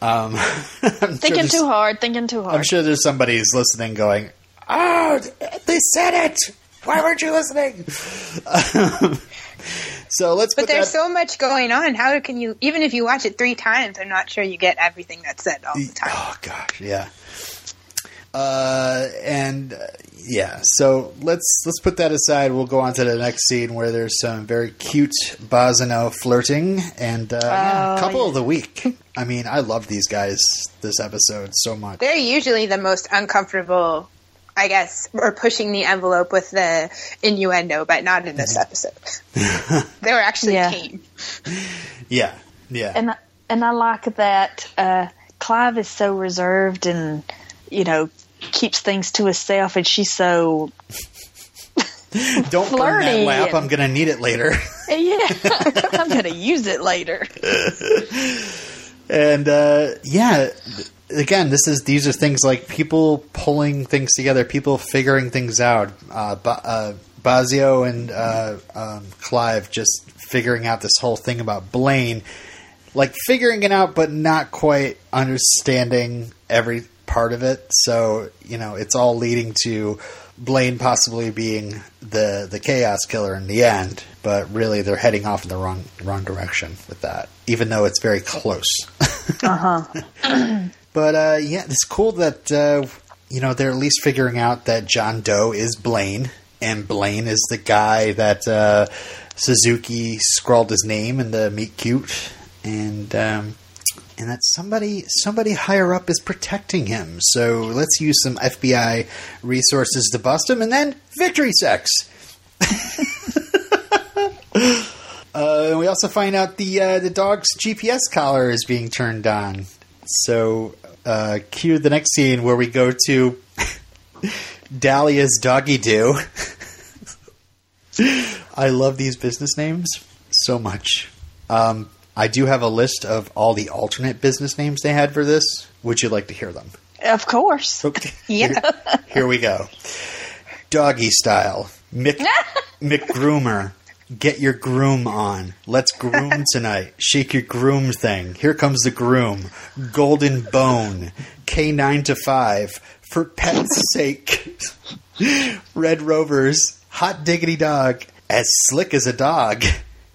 [SPEAKER 1] Um, I'm sure
[SPEAKER 2] Thinking too hard, thinking too hard.
[SPEAKER 1] I'm sure there's somebody who's listening going, Oh, they said it! Why weren't you listening? Um, so let's
[SPEAKER 3] But
[SPEAKER 1] put
[SPEAKER 3] there's
[SPEAKER 1] that.
[SPEAKER 3] so much going on. How can you, even if you watch it three times, I'm not sure you get everything that's said all the time.
[SPEAKER 1] Oh gosh, yeah. Uh, and uh, yeah, so let's let's put that aside. We'll go on to the next scene where there's some very cute Bozzineaux flirting and uh,
[SPEAKER 2] Oh,
[SPEAKER 1] couple
[SPEAKER 2] yeah.
[SPEAKER 1] of the week. I mean, I love these guys this episode so much.
[SPEAKER 3] They're usually the most uncomfortable, I guess, or pushing the envelope with the innuendo, but not in this episode. they were actually
[SPEAKER 2] Yeah.
[SPEAKER 3] tame.
[SPEAKER 1] Yeah, yeah.
[SPEAKER 2] and I- and I like that uh, Clive is so reserved and you know keeps things to herself, and she's so
[SPEAKER 1] Don't burn that
[SPEAKER 2] flirty
[SPEAKER 1] lap. I'm gonna need it later.
[SPEAKER 2] yeah. I'm gonna use it later.
[SPEAKER 1] and uh, yeah again this is these are things like people pulling things together people figuring things out uh, ba- uh, Bozzio and uh, um, Clive just figuring out this whole thing about Blaine like figuring it out but not quite understanding every part of it so you know it's all leading to Blaine possibly being the the chaos killer in the end but really they're heading off in the wrong wrong direction with that even though it's very close
[SPEAKER 2] Uh huh.
[SPEAKER 1] but uh, yeah, it's cool that uh, you know they're at least figuring out that John Doe is Blaine, and Blaine is the guy that uh, Suzuki scrawled his name in the meet cute, and um, and that somebody somebody higher up is protecting him. So let's use some FBI resources to bust him, and then victory sex. Uh, and we also find out the uh, the dog's GPS collar is being turned on. So, uh, cue the next scene where we go to Dahlia's Doggy do. I love these business names so much. Um, I do have a list of all the alternate business names they had for this. Would you like to hear them?
[SPEAKER 2] Of course.
[SPEAKER 1] Okay.
[SPEAKER 3] Yeah.
[SPEAKER 1] Here, here we go. Doggy style. Mick, McGroomer. Get your groom on. Let's groom tonight. Shake your groom thing. Here comes the groom. Golden bone. K9 to 5. For pet's sake. Red Rovers. Hot diggity dog. As slick as a dog.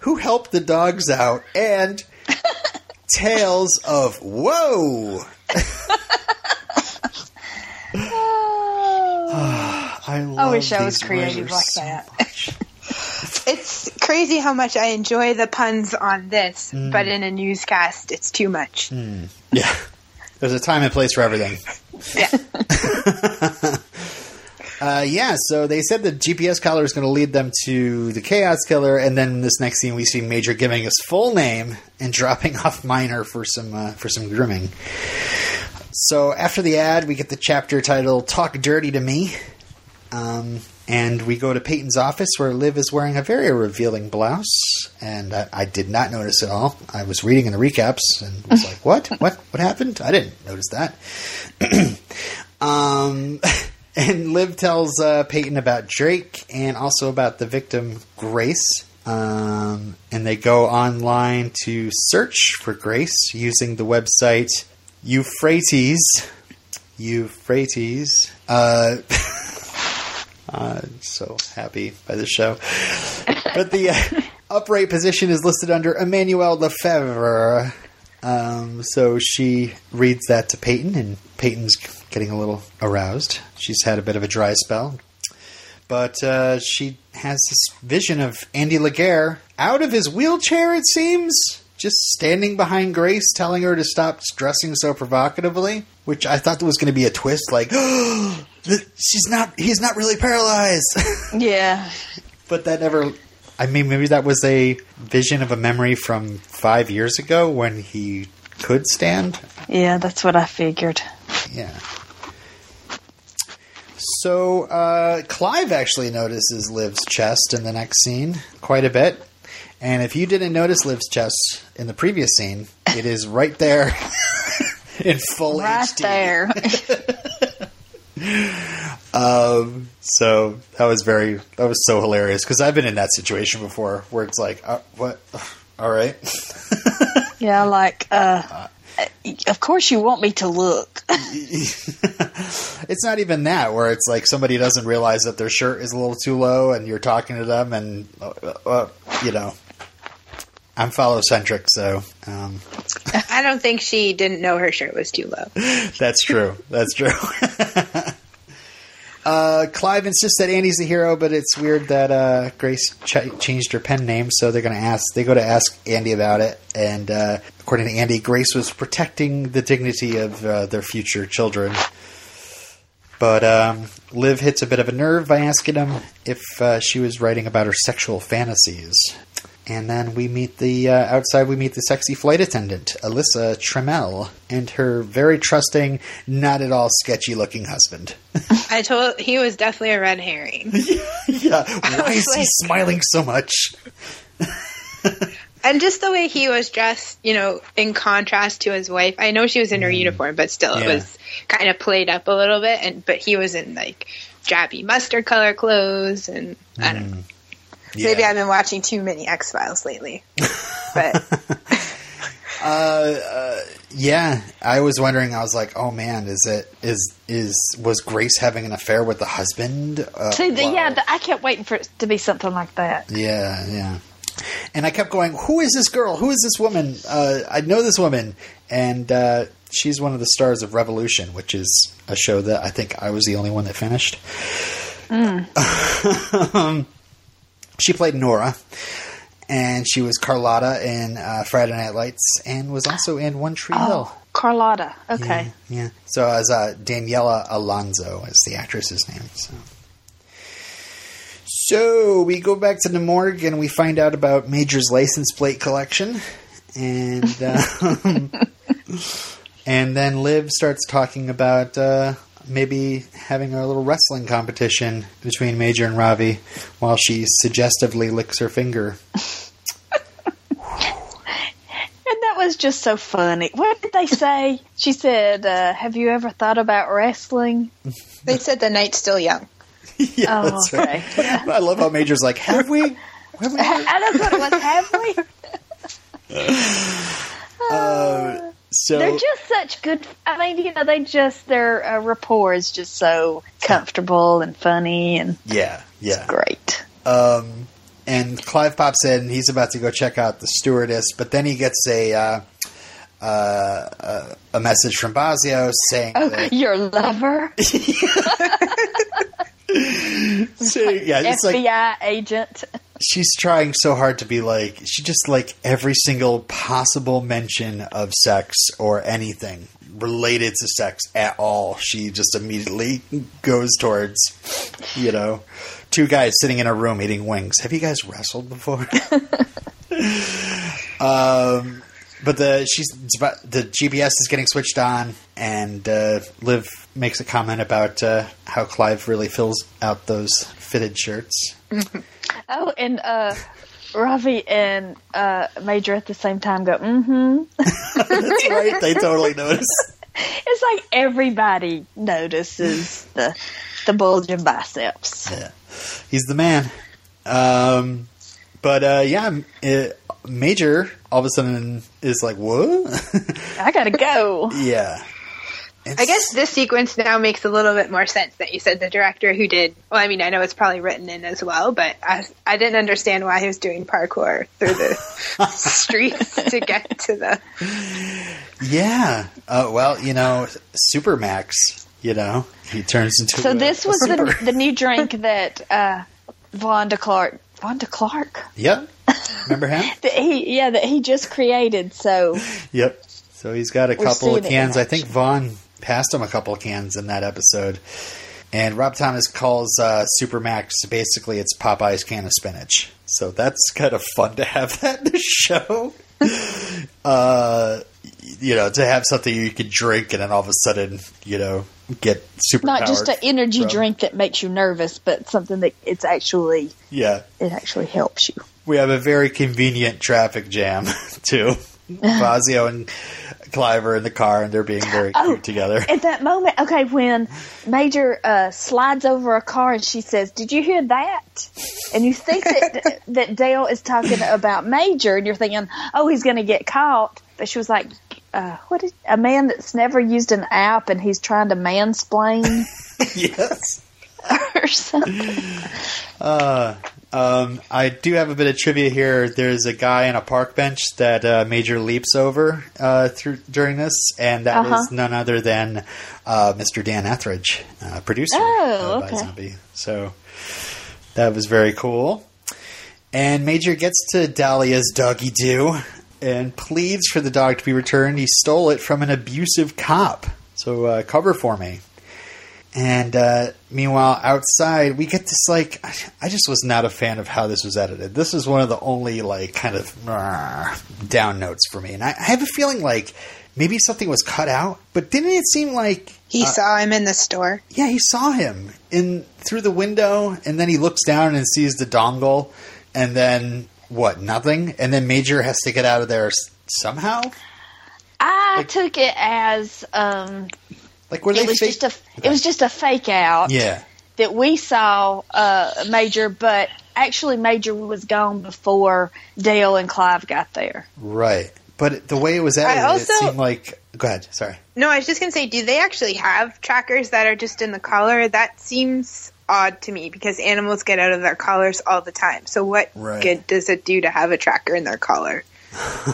[SPEAKER 1] Who helped the dogs out? And tales of whoa. I, love
[SPEAKER 2] wish I was creative like
[SPEAKER 1] so
[SPEAKER 2] that.
[SPEAKER 3] It's crazy how much I enjoy the puns on this,
[SPEAKER 1] Mm.
[SPEAKER 3] but in a newscast, it's too much.
[SPEAKER 1] Yeah. There's a time and place for everything.
[SPEAKER 3] Yeah.
[SPEAKER 1] Uh, yeah, so they said the GPS collar is going to lead them to the Chaos Killer, and then in this next scene we see Major giving his full name and dropping off Minor for some uh, for some grooming. So after the ad, we get the chapter title "Talk Dirty to Me," um, and we go to Peyton's office where Liv is wearing a very revealing blouse, and I, I did not notice it all. I was reading in the recaps and was like, "What? What? What happened? I didn't notice that." um. And Liv tells uh, Peyton about Drake and also about the victim Grace. Um, and they go online to search for Grace using the website Euphrates. Euphrates. Uh, I'm so happy by this show. But the uh, upright position is listed under Emmanuel Lefebvre. Um, so she reads that to Peyton, and Peyton's getting a little aroused. She's had a bit of a dry spell. But uh, she has this vision of Andy Laguerre out of his wheelchair, it seems, just standing behind Grace, telling her to stop dressing so provocatively, which I thought was going to be a twist, like, she's not. He's not really paralyzed.
[SPEAKER 2] Yeah.
[SPEAKER 1] but that never. I mean, maybe that was a vision of a memory from five years ago when he could stand.
[SPEAKER 2] Yeah, that's what I figured.
[SPEAKER 1] Yeah. So uh, Clive actually notices Liv's chest in the next scene quite a bit, and if you didn't notice Liv's chest in the previous scene, it is right there in full
[SPEAKER 2] Right
[SPEAKER 1] HD.
[SPEAKER 2] there.
[SPEAKER 1] Um, so that was very that was so hilarious because I've been in that situation before where it's like, uh, what? All right.
[SPEAKER 2] yeah, like, uh, of course you want me to look.
[SPEAKER 1] it's not even that where it's like somebody doesn't realize that their shirt is a little too low and you're talking to them and uh, uh, you know i'm follow-centric, so um,
[SPEAKER 3] I don't think she didn't know her shirt was too low.
[SPEAKER 1] that's true that's true uh, clive insists that andy's the hero but it's weird that uh, grace ch- changed her pen name so they're going to ask they go to ask andy about it and uh, according to andy grace was protecting the dignity of uh, their future children But um, Liv hits a bit of a nerve by asking him if uh, she was writing about her sexual fantasies. And then we meet the uh, outside. We meet the sexy flight attendant, Alyssa Tremel, and her very trusting, not at all sketchy-looking husband.
[SPEAKER 3] I told he was definitely a red herring.
[SPEAKER 1] yeah, why is he smiling so much?
[SPEAKER 3] And just the way he was dressed, you know, in contrast to his wife. I know she was in her uniform, but still,
[SPEAKER 1] Yeah.
[SPEAKER 3] it was kind of played up a little bit. And but he was in like drabby mustard color clothes, and I don't know. Maybe I've been watching too many X Files lately. But Uh,
[SPEAKER 1] Yeah, I was wondering. I was like, "Oh man, is it is is was Grace having an affair with the husband?" Uh,
[SPEAKER 2] See, the,
[SPEAKER 1] wow.
[SPEAKER 2] yeah, the, I kept waiting for it to be something like that.
[SPEAKER 1] Yeah, yeah. And I kept going, who is this girl? Who is this woman? Uh, I know this woman. And uh, she's one of the stars of Revolution, which is a show that I think I was the only one that finished. um, she played Nora. And she was Carlotta in uh, Friday Night Lights and was also in One Tree Hill.
[SPEAKER 2] Oh, Carlotta. Okay.
[SPEAKER 1] Yeah. So as uh, Daniella Alonso is the actress's name. So. So we go back to the morgue and we find out about Major's license plate collection, and um, and then Liv starts talking about uh, maybe having a little wrestling competition between Major and Ravi, while she suggestively licks her finger.
[SPEAKER 2] And that was just so funny. What did they say? She said, uh, "Have you ever thought about wrestling?"
[SPEAKER 3] they said the night's still young.
[SPEAKER 1] yeah,
[SPEAKER 2] Oh,
[SPEAKER 1] that's
[SPEAKER 2] okay.
[SPEAKER 1] right. I love how Major's like, have we? Have we?
[SPEAKER 2] I don't know what have we?
[SPEAKER 1] Uh, so
[SPEAKER 2] They're just such good. I mean, you know, they just their uh, rapport is just so comfortable and funny and
[SPEAKER 1] yeah, yeah.
[SPEAKER 2] great.
[SPEAKER 1] Um, and Clive pops in. He's about to go check out the stewardess, but then he gets a uh, uh, uh, a message from Bozzio saying,
[SPEAKER 2] Oh,
[SPEAKER 1] that,
[SPEAKER 2] your lover,
[SPEAKER 1] saying yeah, it's like
[SPEAKER 2] FBI agent.
[SPEAKER 1] She's trying so hard to be like she just like every single possible mention of sex or anything related to sex at all. She just immediately goes towards you know two guys sitting in a room eating wings. Have you guys wrestled before? um, but the she's the GPS is getting switched on, and uh, Liv makes a comment about uh, how Clive really fills out those fitted shirts.
[SPEAKER 2] Oh, and uh, Ravi and uh, Major at the same time go, mm-hmm.
[SPEAKER 1] That's right. They totally notice.
[SPEAKER 2] It's like everybody notices the the bulging biceps.
[SPEAKER 1] Yeah. He's the man. Um, but uh, yeah, it, Major all of a sudden is like, "What?"
[SPEAKER 2] I gotta go.
[SPEAKER 1] yeah.
[SPEAKER 3] I guess this sequence now makes a little bit more sense that you said the director who did. Well, I mean, I know it's probably written in as well, but I, I didn't understand why he was doing parkour through the streets to get to the.
[SPEAKER 1] Yeah. Uh, well, you know, Supermax. You know, he turns into.
[SPEAKER 2] So
[SPEAKER 1] a-
[SPEAKER 2] this
[SPEAKER 1] a
[SPEAKER 2] was
[SPEAKER 1] super.
[SPEAKER 2] the, the new drink that uh, Vaughn Du Clark. Vaughn Du Clark.
[SPEAKER 1] Yep. Remember him?
[SPEAKER 2] That he yeah that he just created. So
[SPEAKER 1] Yep. So he's got a
[SPEAKER 2] We're
[SPEAKER 1] couple of cans. I think
[SPEAKER 2] action.
[SPEAKER 1] Vaughn passed him a couple of cans in that episode. And Rob Thomas calls uh, Supermax basically it's Popeye's can of spinach. So that's kind of fun to have that in the show. uh, you know, to have something you can drink and then all of a sudden, you know, get super.
[SPEAKER 2] Not just an energy drink that makes you nervous, but something that it's actually
[SPEAKER 1] yeah,
[SPEAKER 2] it actually helps you.
[SPEAKER 1] We have a very convenient traffic jam too. Bozzio and Clive are in the car and they're being very
[SPEAKER 2] Oh,
[SPEAKER 1] cute together.
[SPEAKER 2] At that moment, okay, when Major uh, slides over a car and she says, "Did you hear that?" and you think that that Dale is talking about Major, and you're thinking, "Oh, he's going to get caught," but she was like, uh, "What is a man that's never used an app and he's trying to mansplain
[SPEAKER 1] yes.
[SPEAKER 2] or something?"
[SPEAKER 1] Uh, um, I do have a bit of trivia here. There's a guy on a park bench that uh, Major leaps over uh, through during this, and that is
[SPEAKER 2] Uh-huh.
[SPEAKER 1] none other than uh, Mr. Dan Etheridge, uh, producer
[SPEAKER 2] Oh,
[SPEAKER 1] of
[SPEAKER 2] okay.
[SPEAKER 1] iZombie. So that was very cool. And Major gets to Dahlia's doggy do and pleads for the dog to be returned. He stole it from an abusive cop. So uh, cover for me. And uh, meanwhile, outside, we get this like I just was not a fan of how this was edited. This is one of the only like kind of uh, down notes for me, and I, I have a feeling like maybe something was cut out. But didn't it seem like
[SPEAKER 3] He
[SPEAKER 1] uh,
[SPEAKER 3] saw him in the store.
[SPEAKER 1] yeah, he saw him in through the window, and then he looks down and sees the dongle, and then what? Nothing, and then Major has to get out of there s- somehow.
[SPEAKER 2] I
[SPEAKER 1] Like-
[SPEAKER 2] took it as um,
[SPEAKER 1] Like were they
[SPEAKER 2] it was
[SPEAKER 1] fake?
[SPEAKER 2] just a it was just a fake out.
[SPEAKER 1] yeah,
[SPEAKER 2] that we saw uh, Major, but actually Major was gone before Dale and Clive got there.
[SPEAKER 1] right. But the way it was edited,
[SPEAKER 3] also-
[SPEAKER 1] it seemed like. Go ahead. Sorry.
[SPEAKER 3] No, I was just gonna say, do they actually have trackers that are just in the collar? That seems odd to me because animals get out of their collars all the time. So what
[SPEAKER 1] Right.
[SPEAKER 3] good does it do to have a tracker in their collar?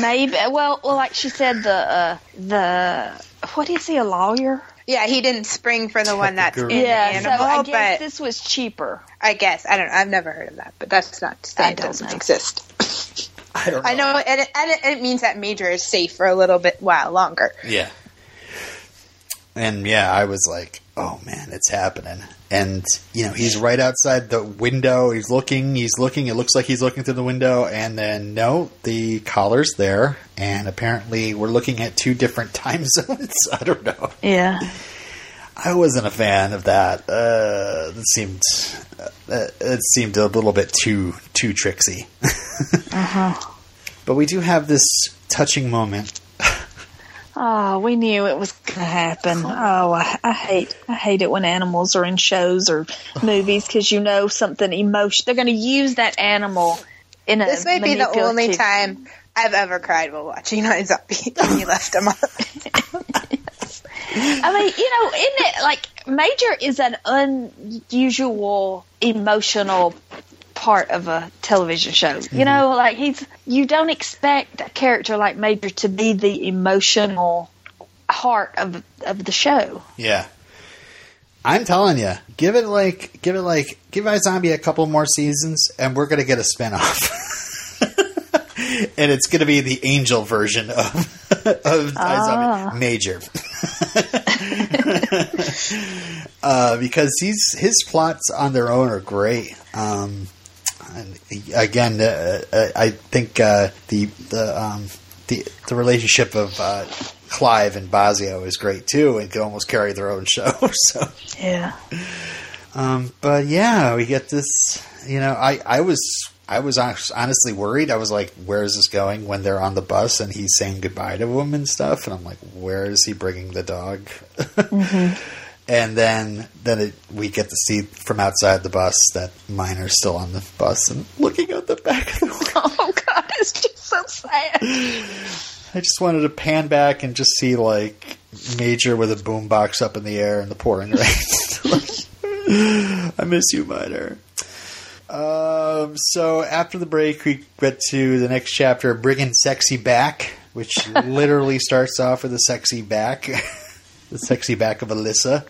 [SPEAKER 2] Maybe, well, well, like she said, the uh, the what is he a lawyer?
[SPEAKER 3] Yeah, he didn't spring for the one that's in
[SPEAKER 1] Kangaroo.
[SPEAKER 3] the animal,
[SPEAKER 2] so I guess
[SPEAKER 3] but
[SPEAKER 2] this was cheaper.
[SPEAKER 3] I guess I don't. know. I've never heard of that, but that's not
[SPEAKER 2] that
[SPEAKER 3] it doesn't
[SPEAKER 2] know.
[SPEAKER 3] exist.
[SPEAKER 1] I don't. Know.
[SPEAKER 3] I know, and it, and it, and it means that Major is safe for a little bit while longer.
[SPEAKER 1] Yeah. And yeah, I was like, "Oh man, it's happening!" And you know, he's right outside the window. He's looking. He's looking. It looks like he's looking through the window, and then no, the collar's there. And apparently, we're looking at two different time zones. I don't know.
[SPEAKER 2] Yeah,
[SPEAKER 1] I wasn't a fan of that. Uh, it seemed uh, it seemed a little bit too too tricksy. uh-huh. But we do have this touching moment.
[SPEAKER 2] Oh, we knew it was going to happen. Oh, I, I hate, I hate it when animals are in shows or movies because you know something emotion. They're going to use that animal in a.
[SPEAKER 3] This might be the only time I've ever cried while watching iZombie. when you left him up.
[SPEAKER 2] I mean, you know, isn't it like Major is an unusual emotional part of a television show. You know, like he's you don't expect a character like Major to be the emotional heart of of the show.
[SPEAKER 1] Yeah. I'm telling you, give it like, give it like, give iZombie a couple more seasons, and we're gonna get a spinoff. and it's gonna be the angel version of of
[SPEAKER 2] Ah.
[SPEAKER 1] iZombie Major, uh, because he's his plots on their own are great. Um, again, uh, uh, I think uh, the the um, the the relationship of uh, Clive and Bozzio is great too, and could almost carry their own show. So,
[SPEAKER 2] Yeah.
[SPEAKER 1] um, but yeah, we get this. You know, I I was I was honestly worried. I was like, where is this going? When they're on the bus and he's saying goodbye to him and stuff, and I'm like, where is he bringing the dog? And then, then it, we get to see from outside the bus that Minor's still on the bus and looking out the back of the window.
[SPEAKER 2] Oh God, it's just so sad.
[SPEAKER 1] I just wanted to pan back and just see like Major with a boombox up in the air in the pouring rain. I miss you, Miner. Um, so after the break, we get to the next chapter, "Bringing Sexy Back," which literally starts off with a sexy back, the sexy back of Alyssa.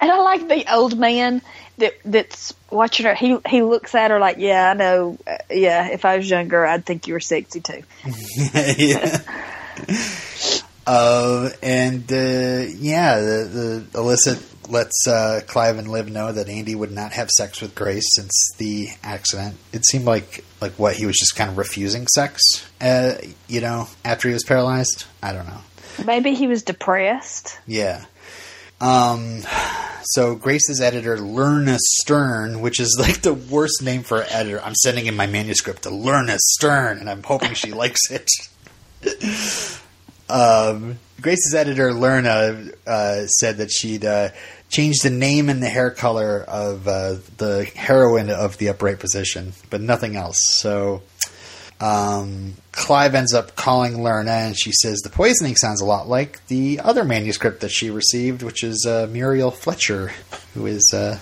[SPEAKER 2] And I like the old man that that's watching her. He he looks at her like, yeah, I know. Uh, yeah, if I was younger, I'd think you were sexy too.
[SPEAKER 1] yeah. Uh, and uh, yeah, the, the Alyssa lets uh, Clive and Liv know that Andy would not have sex with Grace since the accident. It seemed like like what he was just kind of refusing sex. Uh, you know, after he was paralyzed. I don't know.
[SPEAKER 2] Maybe he was depressed.
[SPEAKER 1] Yeah. Um. So Grace's editor, Lerna Stern, which is like the worst name for an editor. I'm sending in my manuscript to Lerna Stern, and I'm hoping she likes it. um, Grace's editor, Lerna, uh, said that she'd uh, changed the name and the hair color of uh, the heroine of the upright position, but nothing else. So um, Clive ends up calling Lerna, and she says the poisoning sounds a lot like the other manuscript that she received, which is uh, Muriel Fletcher, who is uh,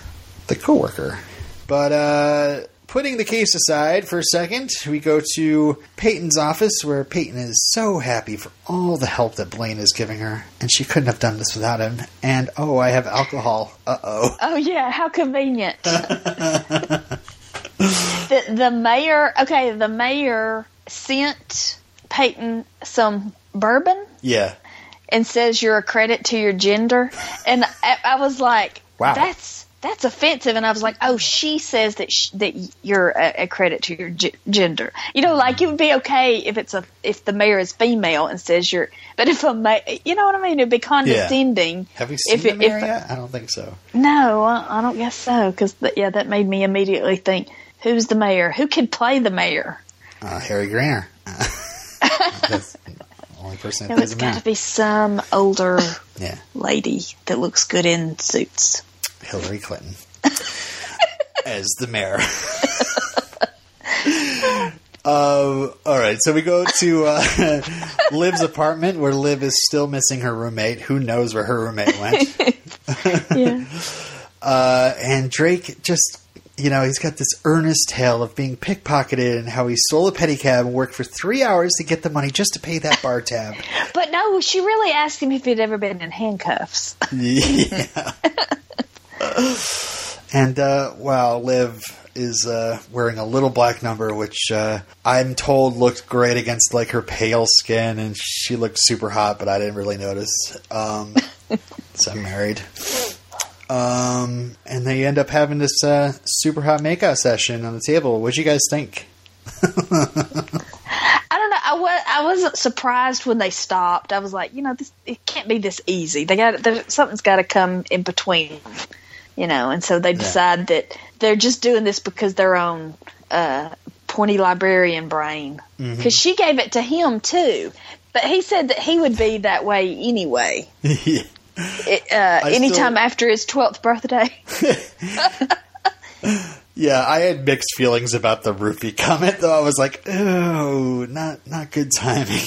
[SPEAKER 1] the coworker. But uh, putting the case aside for a second, we go to Peyton's office, where Peyton is so happy for all the help that Blaine is giving her, and she couldn't have done this without him. And oh, I have alcohol. Uh oh.
[SPEAKER 2] Oh yeah, how convenient. the the mayor, okay, the mayor sent Peyton some bourbon
[SPEAKER 1] Yeah.
[SPEAKER 2] and says you're a credit to your gender, and I, I was like,
[SPEAKER 1] Wow.
[SPEAKER 2] that's that's offensive. And I was like, oh, she says that sh- that you're a, a credit to your g- gender. You know, like it would be okay if it's a if the mayor is female and says you're, but if a ma- you know what I mean, it'd be condescending.
[SPEAKER 1] Have we seen
[SPEAKER 2] If
[SPEAKER 1] the mayor
[SPEAKER 2] if-
[SPEAKER 1] yet? I don't think so.
[SPEAKER 2] No, I, I don't guess so. Because yeah, that made me immediately think, who's the mayor? Who could play the mayor?
[SPEAKER 1] Uh, Harry. That's the only person that
[SPEAKER 2] No, it's got to be some older
[SPEAKER 1] Yeah.
[SPEAKER 2] lady that looks good in suits.
[SPEAKER 1] Hillary Clinton as the mayor. Uh, all right, so we go to uh, Liv's apartment where Liv is still missing her roommate. Who knows where her roommate went?
[SPEAKER 2] Yeah.
[SPEAKER 1] Uh, and Drake just, you know, he's got this earnest tale of being pickpocketed and how he stole a pedicab and worked for three hours to get the money just to pay that bar tab.
[SPEAKER 2] But no, she really asked him if he'd ever been in handcuffs.
[SPEAKER 1] yeah. and uh, wow, Liv is uh, wearing a little black number, which uh, I'm told looked great against like her pale skin, and she looked super hot, but I didn't really notice. Um, so I'm married. Um, and they end up having this uh, super hot makeout session on the table. What'd you guys think?
[SPEAKER 2] I don't know. I was I wasn't surprised when they stopped. I was like, you know, this it can't be this easy. They got there, something's got to come in between, you know. And so they decide that they're just doing this because their own uh, pointy librarian brain. Because she gave it to him too, but he said that he would be that way anyway.
[SPEAKER 1] yeah.
[SPEAKER 2] It, uh, anytime after his twelfth birthday.
[SPEAKER 1] Yeah, I had mixed feelings about the roofie comment, though. I was like, "Oh, not not good timing."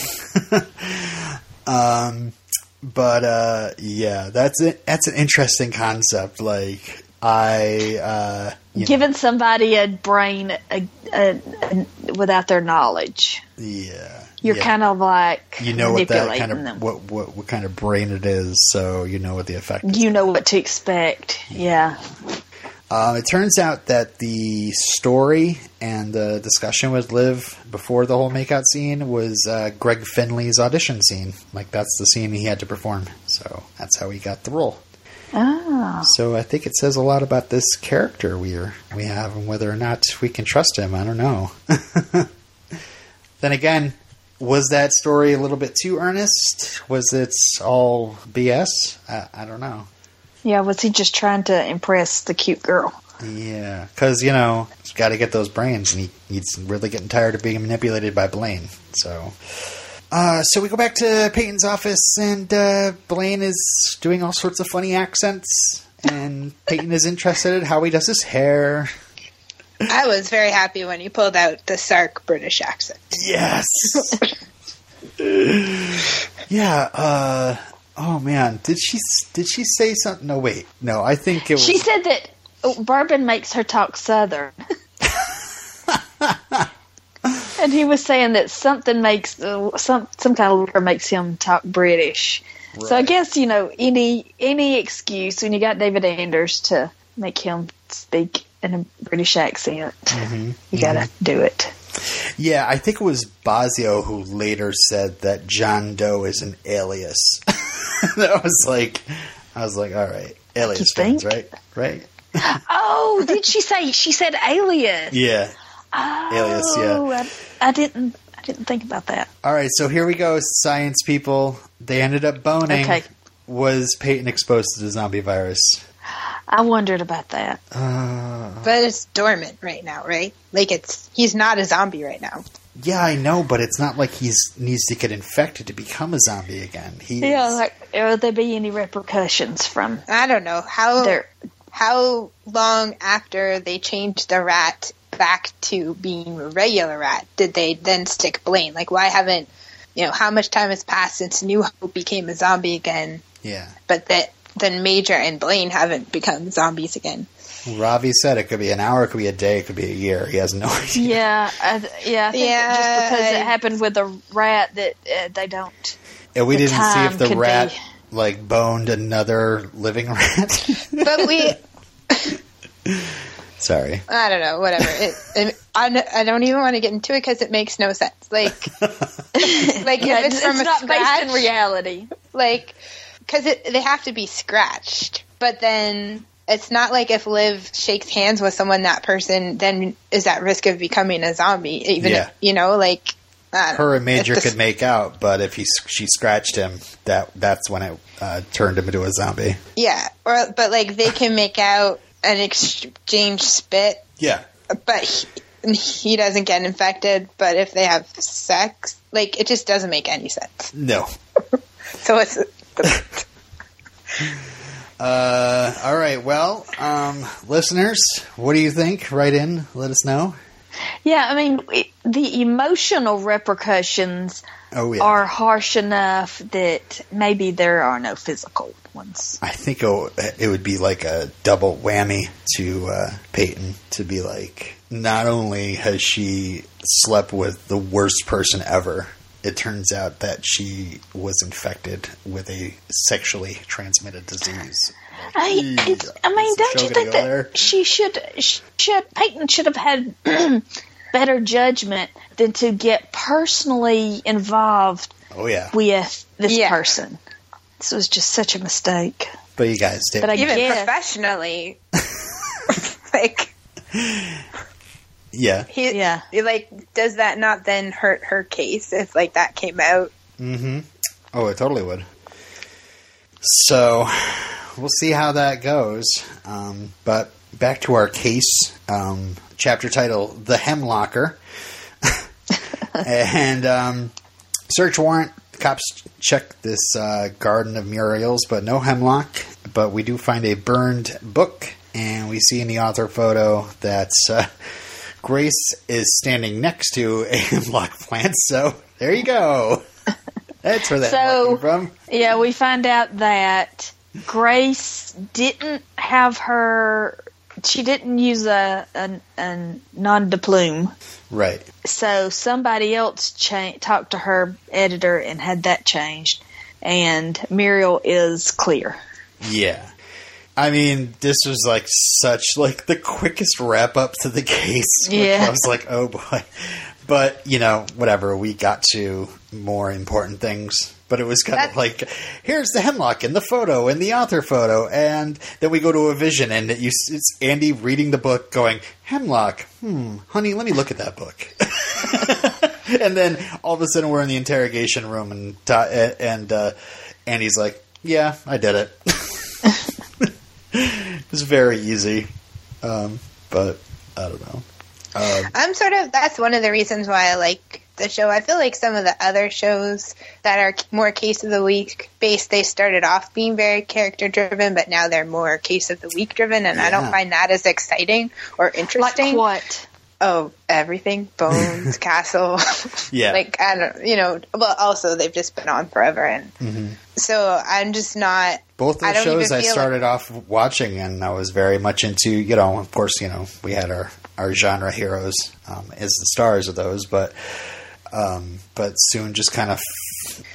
[SPEAKER 1] um, but uh, yeah, that's it. That's an interesting concept. Like, I uh, you know,
[SPEAKER 2] Giving somebody a brain a, a, a, without their knowledge.
[SPEAKER 1] yeah,
[SPEAKER 2] You're
[SPEAKER 1] yeah.
[SPEAKER 2] kind of like
[SPEAKER 1] you know what that kind of
[SPEAKER 2] them.
[SPEAKER 1] what, what what kind of brain it is, so you know what the effect. is.
[SPEAKER 2] you know what to expect. Yeah.
[SPEAKER 1] Um, it turns out that the story and the discussion with Liv before the whole makeout scene was uh, Greg Finley's audition scene. Like that's the scene he had to perform. So that's how he got the role.
[SPEAKER 2] Oh.
[SPEAKER 1] So I think it says a lot about this character we are, we have and whether or not we can trust him. I don't know. then again, was that story a little bit too earnest? Was it all BS? I, I don't know.
[SPEAKER 2] Yeah, was he just trying to impress the cute girl?
[SPEAKER 1] Yeah, because you know he's got to get those brains, and he, he's really getting tired of being manipulated by Blaine. So, uh, so we go back to Peyton's office, and uh, Blaine is doing all sorts of funny accents, and Peyton is interested in how he does his hair.
[SPEAKER 3] I was very happy when you pulled out the Sark British accent.
[SPEAKER 1] Yes. yeah. Uh, oh man, did she did she say something? No, wait. No, I think it was.
[SPEAKER 2] She said that oh, bourbon makes her talk southern. and he was saying that something makes uh, some some kind of liquor makes him talk British. So I guess you know any any excuse when you got David Anders to make him speak in a British accent,
[SPEAKER 1] Mm-hmm.
[SPEAKER 2] you got to do it.
[SPEAKER 1] Yeah, I think it was Bozzio who later said that John Doe is an alias. that was like, I was like, all right, Alias fans, right? Right?
[SPEAKER 2] Oh, did she say? She said Alias.
[SPEAKER 1] Yeah.
[SPEAKER 2] Oh,
[SPEAKER 1] Alias, yeah.
[SPEAKER 2] I, I didn't. I didn't think about that.
[SPEAKER 1] All right, so here we go, science people. They ended up boning.
[SPEAKER 2] Okay.
[SPEAKER 1] Was Peyton exposed to the zombie virus?
[SPEAKER 2] I wondered about that.
[SPEAKER 1] Uh,
[SPEAKER 3] But it's dormant right now, right? Like it's he's not a zombie right now.
[SPEAKER 1] yeah, I know, but it's not like he's needs to get infected to become a zombie again. He
[SPEAKER 2] Yeah, like will there be any repercussions from
[SPEAKER 3] I don't know how
[SPEAKER 2] their?
[SPEAKER 3] how long after they changed the rat back to being a regular rat did they then stick Blaine? Like why haven't you know how much time has passed since New Hope became a zombie again,
[SPEAKER 1] yeah.
[SPEAKER 3] but that then Major and Blaine haven't become zombies again?
[SPEAKER 1] Ravi said it could be an hour, it could be a day, it could be a year. He has no idea.
[SPEAKER 2] Yeah, I, th- yeah. I think
[SPEAKER 3] Yeah,
[SPEAKER 2] just because it happened with a rat that uh, they don't.
[SPEAKER 1] And we didn't see if the rat
[SPEAKER 2] be-
[SPEAKER 1] like boned another living rat.
[SPEAKER 3] But we
[SPEAKER 1] Sorry.
[SPEAKER 3] I don't know, whatever. It, it, I, n- I don't even want to get into it because it makes no sense. Like, like
[SPEAKER 2] Yeah,
[SPEAKER 3] if it's,
[SPEAKER 2] it's,
[SPEAKER 3] from a
[SPEAKER 2] not
[SPEAKER 3] scratch,
[SPEAKER 2] based in reality.
[SPEAKER 3] like, because they have to be scratched. But then it's not like if Liv shakes hands with someone, that person then is at risk of becoming a zombie. Even
[SPEAKER 1] Yeah.
[SPEAKER 3] if, you know, like
[SPEAKER 1] Her and Major could make out, but if he she scratched him, that that's when it uh, turned him into a zombie.
[SPEAKER 3] yeah, or but like they can make out and exchange spit,
[SPEAKER 1] Yeah.
[SPEAKER 3] but he, he doesn't get infected. But if they have sex, like it just doesn't make any sense.
[SPEAKER 1] No.
[SPEAKER 3] So it's
[SPEAKER 1] Uh, all right. Well, um, listeners, what do you think? Write in. Let us know.
[SPEAKER 2] Yeah, I mean, it, the emotional repercussions
[SPEAKER 1] Oh yeah.
[SPEAKER 2] are harsh enough that maybe there are no physical ones.
[SPEAKER 1] I think it, it would be like a double whammy to uh, Peyton to be like, not only has she slept with the worst person ever, it turns out that she was infected with a sexually transmitted disease.
[SPEAKER 2] I, I mean, don't you think that
[SPEAKER 1] there?
[SPEAKER 2] she should, should Peyton should have had better judgment than to get personally involved
[SPEAKER 1] Oh yeah,
[SPEAKER 2] with this
[SPEAKER 3] Yeah.
[SPEAKER 2] person? This was just such a mistake.
[SPEAKER 1] but you guys did.
[SPEAKER 2] But I
[SPEAKER 3] even
[SPEAKER 2] guess
[SPEAKER 3] professionally. like
[SPEAKER 1] yeah.
[SPEAKER 3] he,
[SPEAKER 2] Yeah.
[SPEAKER 3] he, like does that not then hurt her case if like that came out?
[SPEAKER 1] Mm-hmm. Oh, it totally would. So we'll see how that goes. Um, but back to our case. Um, chapter title: The Hemlocker. and um, search warrant. Cops check this uh, garden of Muriel's, but no hemlock. But we do find a burned book, and we see in the author photo that uh, Grace is standing next to a hemlock plant. So there you go. That's where that
[SPEAKER 2] So-
[SPEAKER 1] came from.
[SPEAKER 2] Yeah, we find out that Grace didn't have her. She didn't use a a, a non de plume,
[SPEAKER 1] Right.
[SPEAKER 2] so somebody else cha- talked to her editor and had that changed. And Muriel is clear.
[SPEAKER 1] Yeah. I mean, this was like such like the quickest wrap up to the case.
[SPEAKER 2] Yeah.
[SPEAKER 1] I was like, oh boy. But, you know, whatever, we got to more important things. But it was kind of like, here's the hemlock in the photo and the author photo, and then we go to a vision, and it, you, it's Andy reading the book, going, "Hemlock, hmm, honey, let me look at that book." and then all of a sudden, we're in the interrogation room, and Ta- and uh, Andy's like, "Yeah, I did it." it was very easy, um, but I don't know. Um,
[SPEAKER 3] I'm sort of that's one of the reasons why I like the show. I feel like some of the other shows that are more case of the week based, they started off being very character driven, but now they're more case of the week driven, and I don't find that as exciting or
[SPEAKER 2] Like
[SPEAKER 3] interesting.
[SPEAKER 2] what?
[SPEAKER 3] Oh, everything, Bones, Castle,
[SPEAKER 1] yeah,
[SPEAKER 3] like I don't, you know. Well, also they've just been on forever, and
[SPEAKER 1] Mhm.
[SPEAKER 3] so I'm just not.
[SPEAKER 1] both
[SPEAKER 3] I
[SPEAKER 1] those
[SPEAKER 3] don't
[SPEAKER 1] shows I
[SPEAKER 3] feel
[SPEAKER 1] started off watching, and I was very much into. You know, of course, you know, we had our our genre heroes um, as the stars of those, but um, but soon just kind of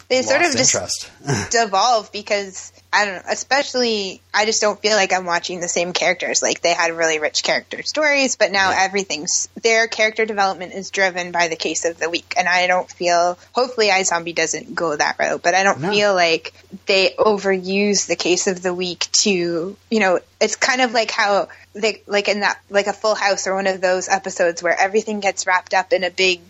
[SPEAKER 3] They sort of just
[SPEAKER 1] interest.
[SPEAKER 3] devolve because I don't know, especially I just don't feel like I'm watching the same characters. Like they had really rich character stories, but now everything's their character development is driven by the case of the week. And I don't feel hopefully iZombie doesn't go that route, but I don't
[SPEAKER 1] No.
[SPEAKER 3] feel like they overuse the case of the week to you know, it's kind of like how they like in that like a full house or one of those episodes where everything gets wrapped up in a big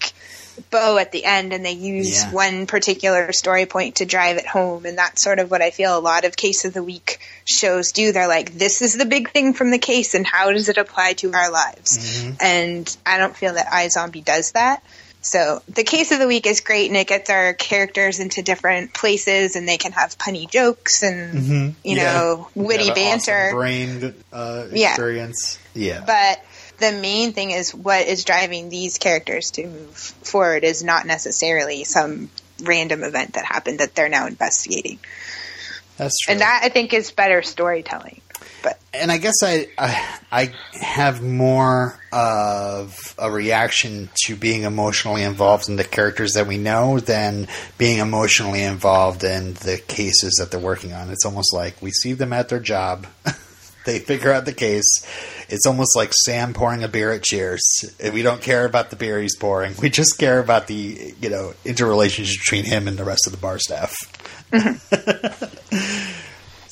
[SPEAKER 3] bow at the end and they use
[SPEAKER 1] Yeah.
[SPEAKER 3] one particular story point to drive it home and that's sort of what I feel a lot of case of the week shows do they're like this is the big thing from the case and how does it apply to our lives
[SPEAKER 1] Mm-hmm.
[SPEAKER 3] and I don't feel that iZombie does that so the case of the week is great and it gets our characters into different places and they can have punny jokes and you
[SPEAKER 1] Mm-hmm. Yeah.
[SPEAKER 3] know witty
[SPEAKER 1] Yeah,
[SPEAKER 3] banter
[SPEAKER 1] awesome brain uh,
[SPEAKER 3] Yeah.
[SPEAKER 1] experience. Yeah.
[SPEAKER 3] but the main thing is what is driving these characters to move forward is not necessarily some random event that happened that they're now investigating.
[SPEAKER 1] That's true.
[SPEAKER 3] And that I think is better storytelling. But
[SPEAKER 1] and I guess I, I I have more of a reaction to being emotionally involved in the characters that we know than being emotionally involved in the cases that they're working on. It's almost like we see them at their job. they figure out the case. It's almost like Sam pouring a beer at Cheers. We don't care about the beer he's pouring. We just care about the you know interrelationship between him and the rest of the bar staff.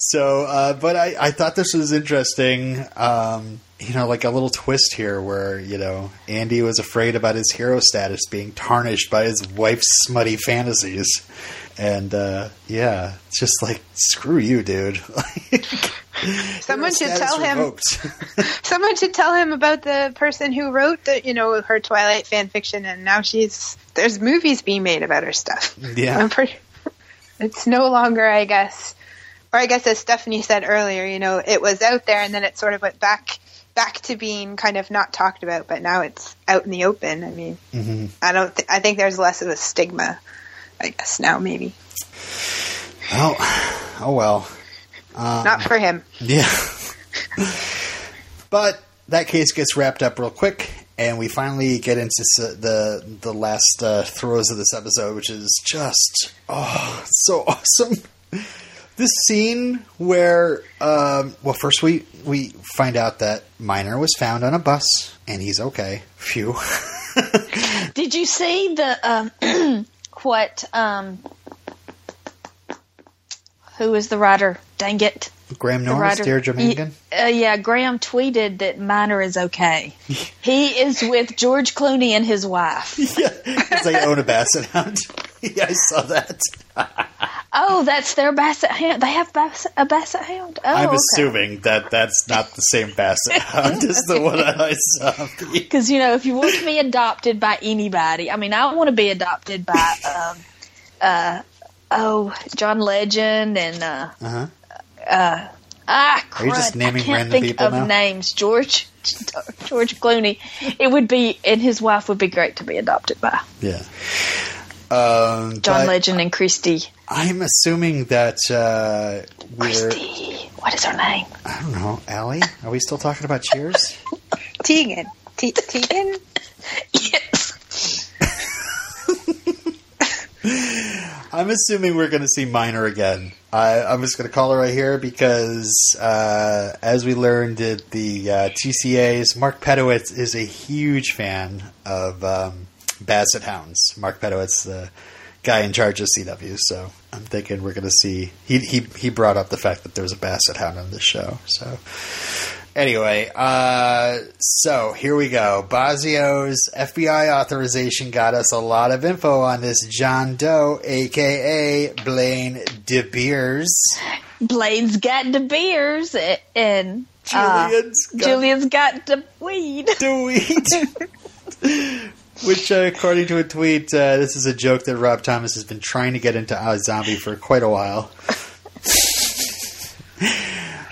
[SPEAKER 1] So, uh, but I, I thought this was interesting. Um, you know, like a little twist here where, you know, Andy was afraid about his hero status being tarnished by his wife's smutty fantasies. And, uh, yeah, it's just like, screw you, dude.
[SPEAKER 3] someone should tell him someone should tell him about the person who wrote the you know her Twilight fan fiction and now she's there's movies being made about her stuff.
[SPEAKER 1] Yeah.
[SPEAKER 3] Pretty it's no longer I guess or I guess as Stephanie said earlier, you know, it was out there and then it sort of went back back to being kind of not talked about, but now it's out in the open. I mean,
[SPEAKER 1] Mhm.
[SPEAKER 3] I don't. Th- I think there's less of a stigma. I guess now maybe
[SPEAKER 1] Oh, oh well.
[SPEAKER 3] not for him.
[SPEAKER 1] Yeah. but that case gets wrapped up real quick, and we finally get into s- the the last uh, throes of this episode, which is just oh so awesome. This scene where, um, well, first we we find out that Minor was found on a bus, and he's okay. Phew.
[SPEAKER 2] Did you see the um, what? Um, who is the writer? Dang it!
[SPEAKER 1] Graham Norris,
[SPEAKER 2] writer.
[SPEAKER 1] Deirdre Mangan.
[SPEAKER 2] Uh, yeah, Graham tweeted that Minor is okay. he is with George Clooney and his wife.
[SPEAKER 1] yeah, because they own a basset hound. yeah, I saw that.
[SPEAKER 2] Oh, that's their basset hound. They have basset, a basset hound. Oh,
[SPEAKER 1] I'm
[SPEAKER 2] okay.
[SPEAKER 1] assuming that that's not the same basset hound as the one I saw.
[SPEAKER 2] Because you know, if you want to be adopted by anybody, I mean, I want to be adopted by, um, uh, oh, John Legend and uh,
[SPEAKER 1] Uh-huh.
[SPEAKER 2] ah,
[SPEAKER 1] Are you just naming
[SPEAKER 2] I can't
[SPEAKER 1] random
[SPEAKER 2] think
[SPEAKER 1] people
[SPEAKER 2] of
[SPEAKER 1] now?
[SPEAKER 2] names. George, George Clooney. It would be, and his wife would be great to be adopted by.
[SPEAKER 1] Yeah. Um,
[SPEAKER 2] John
[SPEAKER 1] but
[SPEAKER 2] Legend and Christy.
[SPEAKER 1] I'm assuming that uh, we're.
[SPEAKER 2] Christy, what is her name?
[SPEAKER 1] I don't know, Allie. Are we still talking about Cheers?
[SPEAKER 3] Teigen. Te- Teigen.
[SPEAKER 2] Yes.
[SPEAKER 1] I'm assuming we're going to see Minor again. I, I'm just going to call her right here because, uh, as we learned at the uh, TCAs, Mark Pedowitz is a huge fan of um, Basset Hounds. Mark Pedowitz, the guy in charge of CW. So I'm thinking we're going to see. He, he he brought up the fact that there was a Basset Hound on this show. So Anyway, uh, so here we go. Bozzio's FBI authorization got us a lot of info on this John Doe, aka Blaine De Beers.
[SPEAKER 2] Blaine's got the beers and- uh,
[SPEAKER 1] Julian's got
[SPEAKER 2] Julian's got the weed.
[SPEAKER 1] the weed. Which, uh, according to a tweet, uh, this is a joke that Rob Thomas has been trying to get into iZombie for quite a while.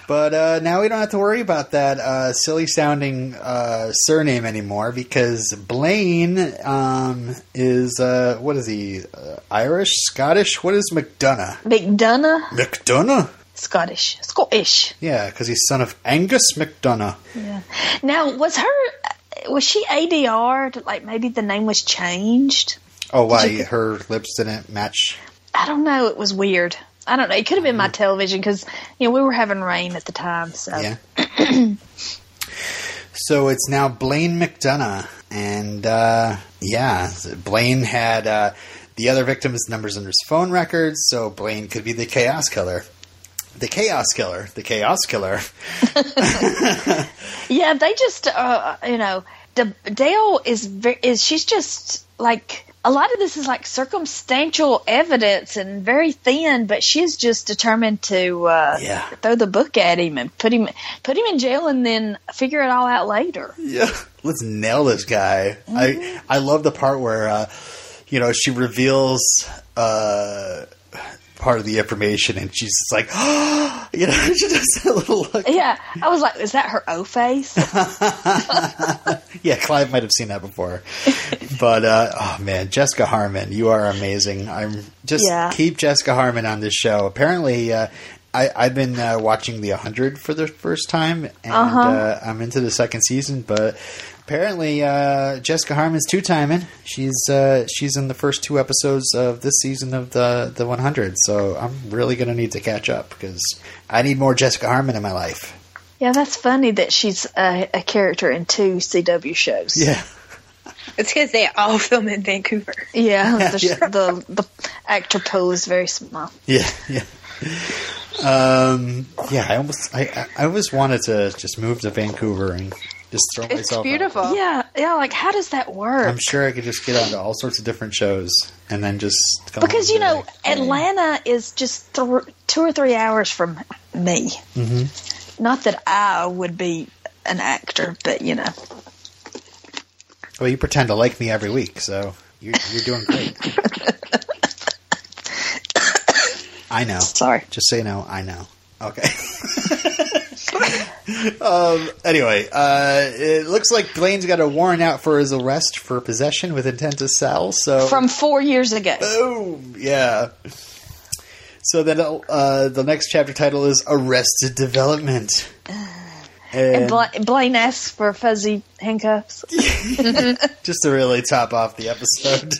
[SPEAKER 1] But uh, now we don't have to worry about that uh, silly sounding uh, surname anymore because Blaine um, is, uh, what is he, uh, Irish? Scottish? What is McDonough?
[SPEAKER 2] McDonough,
[SPEAKER 1] McDonough?
[SPEAKER 2] Scottish, Scottish.
[SPEAKER 1] Yeah, because he's son of Angus McDonough. Yeah.
[SPEAKER 2] Now, was her was she ADR? Like maybe the name was changed.
[SPEAKER 1] Oh, why?
[SPEAKER 2] you-
[SPEAKER 1] Her lips didn't match?
[SPEAKER 2] I don't know. It was weird. I don't know. It could have been my television because you know we were having rain at the time. So
[SPEAKER 1] Yeah. so it's now Blaine McDonough, and uh, yeah, Blaine had uh, the other victims' numbers in his phone records, so Blaine could be the Chaos Killer. The Chaos Killer, the Chaos Killer.
[SPEAKER 2] yeah, they just uh, you know the Dale is ve- is she's just like a lot of this is like circumstantial evidence and very thin, but she's just determined to uh,
[SPEAKER 1] Yeah.
[SPEAKER 2] throw the book at him and put him put him in jail and then figure it all out later.
[SPEAKER 1] Yeah, let's nail this guy. I I love the part where uh, you know she reveals uh, part of the information, and she's just like, you know, she does that little look.
[SPEAKER 2] Yeah, I was like, is that her O face?
[SPEAKER 1] Yeah, Clive might have seen that before, but uh, oh man, Jessica Harmon, you are amazing. I'm just
[SPEAKER 2] Yeah.
[SPEAKER 1] keep Jessica Harmon on this show. Apparently. Uh, I, I've been uh, watching The 100 for the first time, and
[SPEAKER 2] Uh-huh.
[SPEAKER 1] uh, I'm into the second season. But apparently, uh, Jessica Harmon's two timing. She's uh, she's in the first two episodes of this season of the the 100. So I'm really going to need to catch up because I need more Jessica Harmon in my life.
[SPEAKER 2] yeah, that's funny that she's a, a character in two CW shows.
[SPEAKER 1] Yeah,
[SPEAKER 3] It's because they all film in Vancouver.
[SPEAKER 2] Yeah, the,
[SPEAKER 1] Yeah.
[SPEAKER 2] the the actor pool is very small.
[SPEAKER 1] yeah, yeah. Um, yeah, I almost I, I I always wanted to just move to Vancouver and just throw
[SPEAKER 3] It's
[SPEAKER 1] myself. out.
[SPEAKER 3] beautiful.
[SPEAKER 2] Yeah, yeah. Like, how does that work?
[SPEAKER 1] I'm sure I could just get onto all sorts of different shows and then just come
[SPEAKER 2] because you know,
[SPEAKER 1] be like,
[SPEAKER 2] Atlanta is just th- two or three hours from me.
[SPEAKER 1] Mm-hmm.
[SPEAKER 2] Not that I would be an actor, but you know,
[SPEAKER 1] Well, you pretend to like me every week, so you're, you're doing great. I know.
[SPEAKER 2] sorry.
[SPEAKER 1] Just say no. I know. Okay. um, anyway, uh, it looks like Blaine's got a warrant out for his arrest for possession with intent to sell. So
[SPEAKER 2] From four years ago.
[SPEAKER 1] boom, yeah. So then uh, the next chapter title is Arrested Development.
[SPEAKER 2] And Bla- Blaine asks for fuzzy handcuffs.
[SPEAKER 1] just to really top off the episode.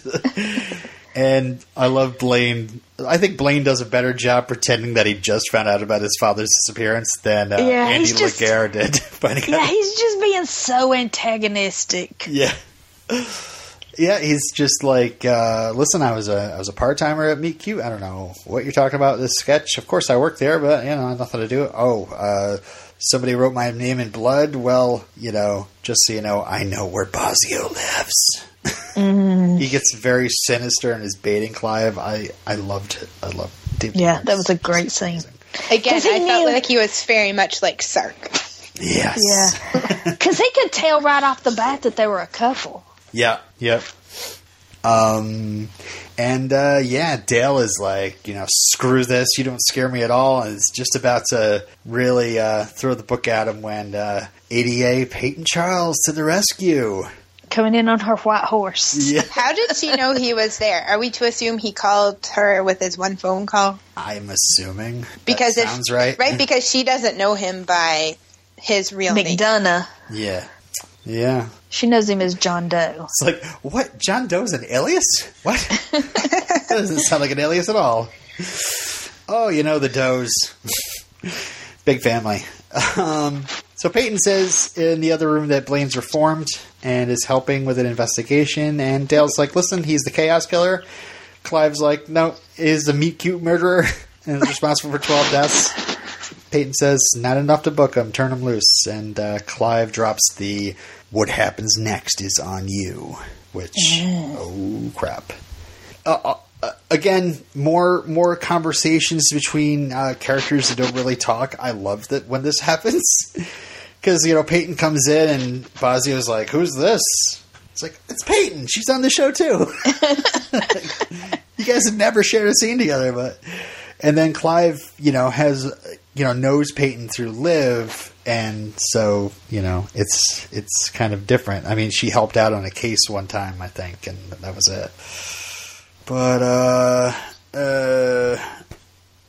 [SPEAKER 1] and I love Blaine. I think Blaine does a better job pretending that he just found out about his father's disappearance than uh,
[SPEAKER 2] Yeah,
[SPEAKER 1] Andy
[SPEAKER 2] just-
[SPEAKER 1] Laguerre did. finding
[SPEAKER 2] Yeah,
[SPEAKER 1] out.
[SPEAKER 2] he's just being so antagonistic.
[SPEAKER 1] yeah. Yeah, he's just like, uh, listen, I was a I was a part timer at Meet Cute. I don't know what you're talking about. This sketch, of course, I worked there, but you know, nothing to do. Oh, uh, somebody wrote my name in blood. Well, you know, just so you know, I know where Bozzio lives. He gets very sinister and is baiting Clive. I I loved it. I loved. It.
[SPEAKER 2] Yeah, that was a great scene.
[SPEAKER 3] Again,
[SPEAKER 2] 'Cause he
[SPEAKER 3] I felt
[SPEAKER 2] knew-
[SPEAKER 3] like he was very much like Sark.
[SPEAKER 1] Yes.
[SPEAKER 2] Yeah, because he could tell right off the bat that they were a couple.
[SPEAKER 1] Yeah. Yep. Um, and uh, yeah, Dale is like, you know, screw this. You don't scare me at all, and is just about to really uh, throw the book at him when uh, ADA Peyton Charles to the rescue.
[SPEAKER 2] Coming in on her white horse.
[SPEAKER 1] Yeah,
[SPEAKER 3] How did she know he was there? Are we to assume he called her with his one phone call?
[SPEAKER 1] I'm assuming
[SPEAKER 3] Because
[SPEAKER 1] that
[SPEAKER 3] if,
[SPEAKER 1] sounds right.
[SPEAKER 3] right? Because she doesn't know him by his real name.
[SPEAKER 2] McDonough.
[SPEAKER 1] Yeah, yeah.
[SPEAKER 2] She knows him as John Doe.
[SPEAKER 1] It's like what? John Doe's an alias? What? that doesn't sound like an alias at all. Oh, you know the Does. Big family. Um, so Peyton says in the other room that Blaine's reformed and is helping with an investigation, and Dale's like, "Listen, he's the Chaos Killer." Clive's like, "No, he's the meat cute murderer and is responsible for twelve deaths." Peyton says, "Not enough to book him. Turn him loose." And uh, Clive drops the "What happens next is on you," which oh crap. Uh, uh, again, more more conversations between uh, characters that don't really talk. I love that when this happens because you know Peyton comes in and Bozzio's like, "Who's this?" It's like it's Peyton. She's on the show too. you guys have never shared a scene together, but and then Clive, you know, has you know knows Peyton through Liv, and so you know it's it's kind of different. I mean, she helped out on a case one time, I think, and that was it. But uh, uh,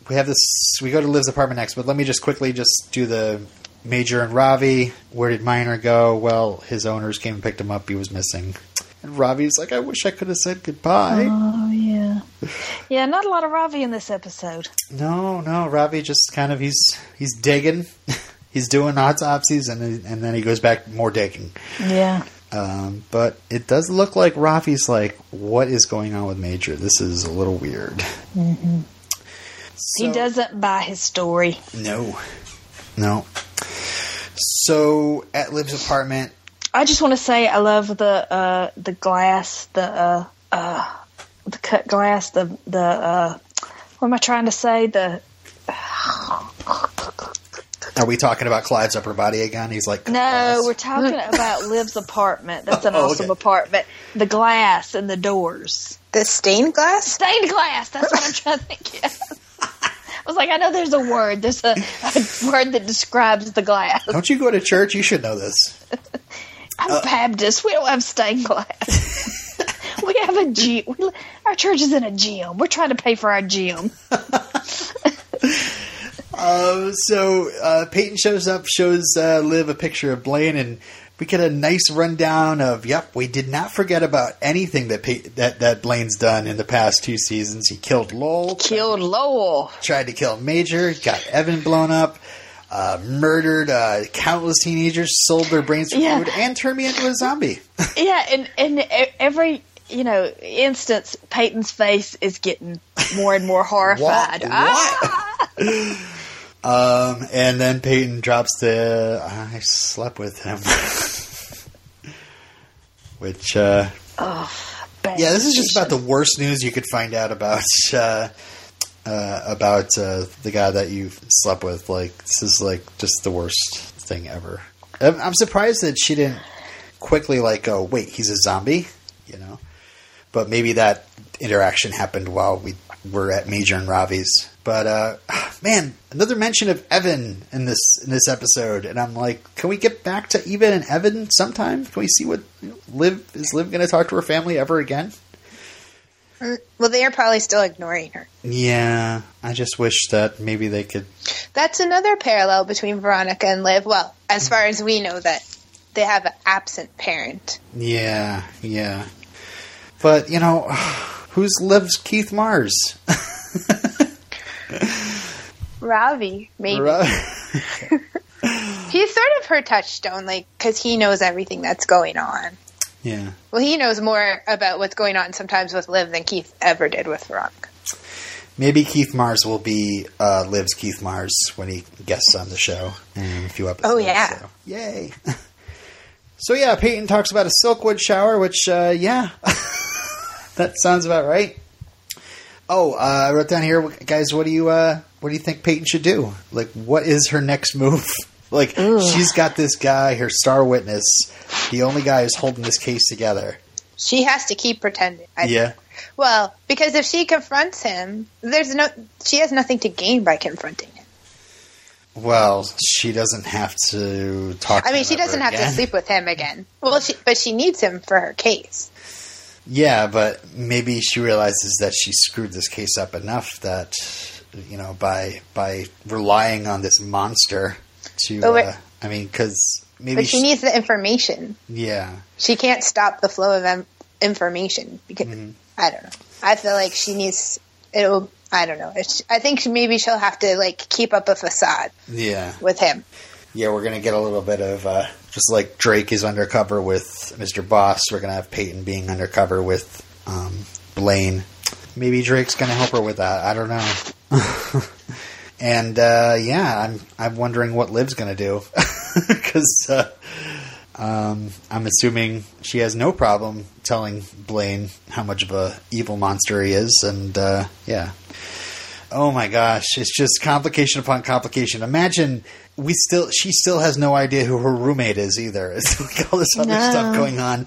[SPEAKER 1] we have this. We go to Liv's apartment next, but let me just quickly just do the Major and Ravi. Where did Minor go? Well, his owners came and picked him up. He was missing. And Ravi's like, I wish I could have said goodbye.
[SPEAKER 2] Oh yeah. Yeah, not a lot of Ravi in this episode.
[SPEAKER 1] No, no, Ravi just kind of he's he's digging, he's doing autopsies, and and then he goes back more digging.
[SPEAKER 2] Yeah.
[SPEAKER 1] Um, but it does look like Ravi's like, what is going on with Major? This is a little weird.
[SPEAKER 2] Mm-hmm. he doesn't buy his story.
[SPEAKER 1] No, no. So at Liv's apartment,
[SPEAKER 2] I just want to say I love the uh, the glass, the uh, uh, the cut glass, the the uh, what am I trying to say? The
[SPEAKER 1] are we talking about Clive's upper body again? He's like,
[SPEAKER 2] no, we're talking about Liv's apartment. That's an
[SPEAKER 1] Oh,
[SPEAKER 2] awesome
[SPEAKER 1] okay.
[SPEAKER 2] apartment. The glass and the doors,
[SPEAKER 3] The stained glass?
[SPEAKER 2] stained glass. That's what I'm trying to think. Of. I was like, I know there's a word. There's a, a word that describes the glass.
[SPEAKER 1] Don't you go to church? You should know this.
[SPEAKER 2] I'm
[SPEAKER 1] Uh,
[SPEAKER 2] Baptist. We don't have stained glass. we have a gym. We, our church is in a gym. We're trying to pay for our gym.
[SPEAKER 1] Uh, so uh, Peyton shows up, shows uh, Liv a picture of Blaine, and we get a nice rundown of. Yep, we did not forget about anything that that that Blaine's done in the past two seasons. He killed Lowell,
[SPEAKER 2] Killed Lowell.
[SPEAKER 1] tried to kill Major, got Evan blown up, uh, murdered uh, countless teenagers, sold their brains for
[SPEAKER 2] Yeah.
[SPEAKER 1] food, and turned me into a zombie.
[SPEAKER 2] Yeah, and and every you know instance, Peyton's face is getting more and more horrified.
[SPEAKER 1] What?
[SPEAKER 2] Ah!
[SPEAKER 1] Um, and then Peyton drops the I slept with him, which. Uh,
[SPEAKER 2] Bad
[SPEAKER 1] Yeah, this is just about the worst news you could find out about uh, uh, about uh, the guy that you slept with. Like, this is like just the worst thing ever. I'm, I'm surprised that she didn't quickly like go, "Wait, he's a zombie," you know. But maybe that interaction happened while we were at Major and Ravi's. But uh, man, another mention of Evan in this in this episode, and I'm like, can we get back to Evan and Evan sometime? Can we see what you know, Liv is Liv going to talk to her family ever again?
[SPEAKER 3] Well, they are probably still ignoring her.
[SPEAKER 1] Yeah, I just wish that maybe they could.
[SPEAKER 3] That's another parallel between Veronica and Liv. Well, as far as we know, that they have an absent parent.
[SPEAKER 1] Yeah, yeah. But you know, who's Liv's Keith Mars?
[SPEAKER 3] Ravi, maybe.
[SPEAKER 1] Right.
[SPEAKER 3] He's sort of her touchstone, like, because he knows everything that's going on.
[SPEAKER 1] yeah.
[SPEAKER 3] Well, he knows more about what's going on sometimes with Liv than Keith ever did with Veronica.
[SPEAKER 1] Maybe Keith Mars will be uh, Liv's Keith Mars when he guests on the show in a few episodes.
[SPEAKER 3] Oh, yeah.
[SPEAKER 1] so, Yay. so, yeah, Peyton talks about a Silkwood shower, which, uh, yeah, that sounds about right. Oh, uh, I wrote down here, guys, what do you, uh, what do you think Peyton should do? Like, what is her next move? like, she's got this guy, her star witness, the only guy who's holding this case together.
[SPEAKER 3] She has to keep pretending. I
[SPEAKER 1] Yeah.
[SPEAKER 3] Well, because if she confronts him, there's no. She has nothing to gain by confronting him.
[SPEAKER 1] Well, she doesn't have to talk.
[SPEAKER 3] I mean, she doesn't have to sleep with him again. Well, she, but she needs him for her case.
[SPEAKER 1] Yeah, but maybe she realizes that she screwed this case up enough that you know by by relying on this monster to. Uh, I mean, because maybe
[SPEAKER 3] But she needs the information.
[SPEAKER 1] Yeah,
[SPEAKER 3] She can't stop the flow of em- information because
[SPEAKER 1] Mm-hmm.
[SPEAKER 3] I don't know. I feel like she needs. It'll. I don't know. It's, I think maybe she'll have to like keep up a facade
[SPEAKER 1] yeah,
[SPEAKER 3] with him.
[SPEAKER 1] Yeah. We're gonna get a little bit of uh, just like Drake is undercover with Mr. Boss. We're gonna have Peyton being undercover with um, Blaine. Maybe Drake's gonna help her with that. I don't know. and uh, yeah, I'm I'm wondering what Liv's gonna do because uh, um, I'm assuming she has no problem telling Blaine how much of a evil monster he is, and uh, yeah. Oh my gosh, it's just complication upon complication. Imagine we still she still has no idea who her roommate is either. It's like all this other
[SPEAKER 2] No.
[SPEAKER 1] stuff going on.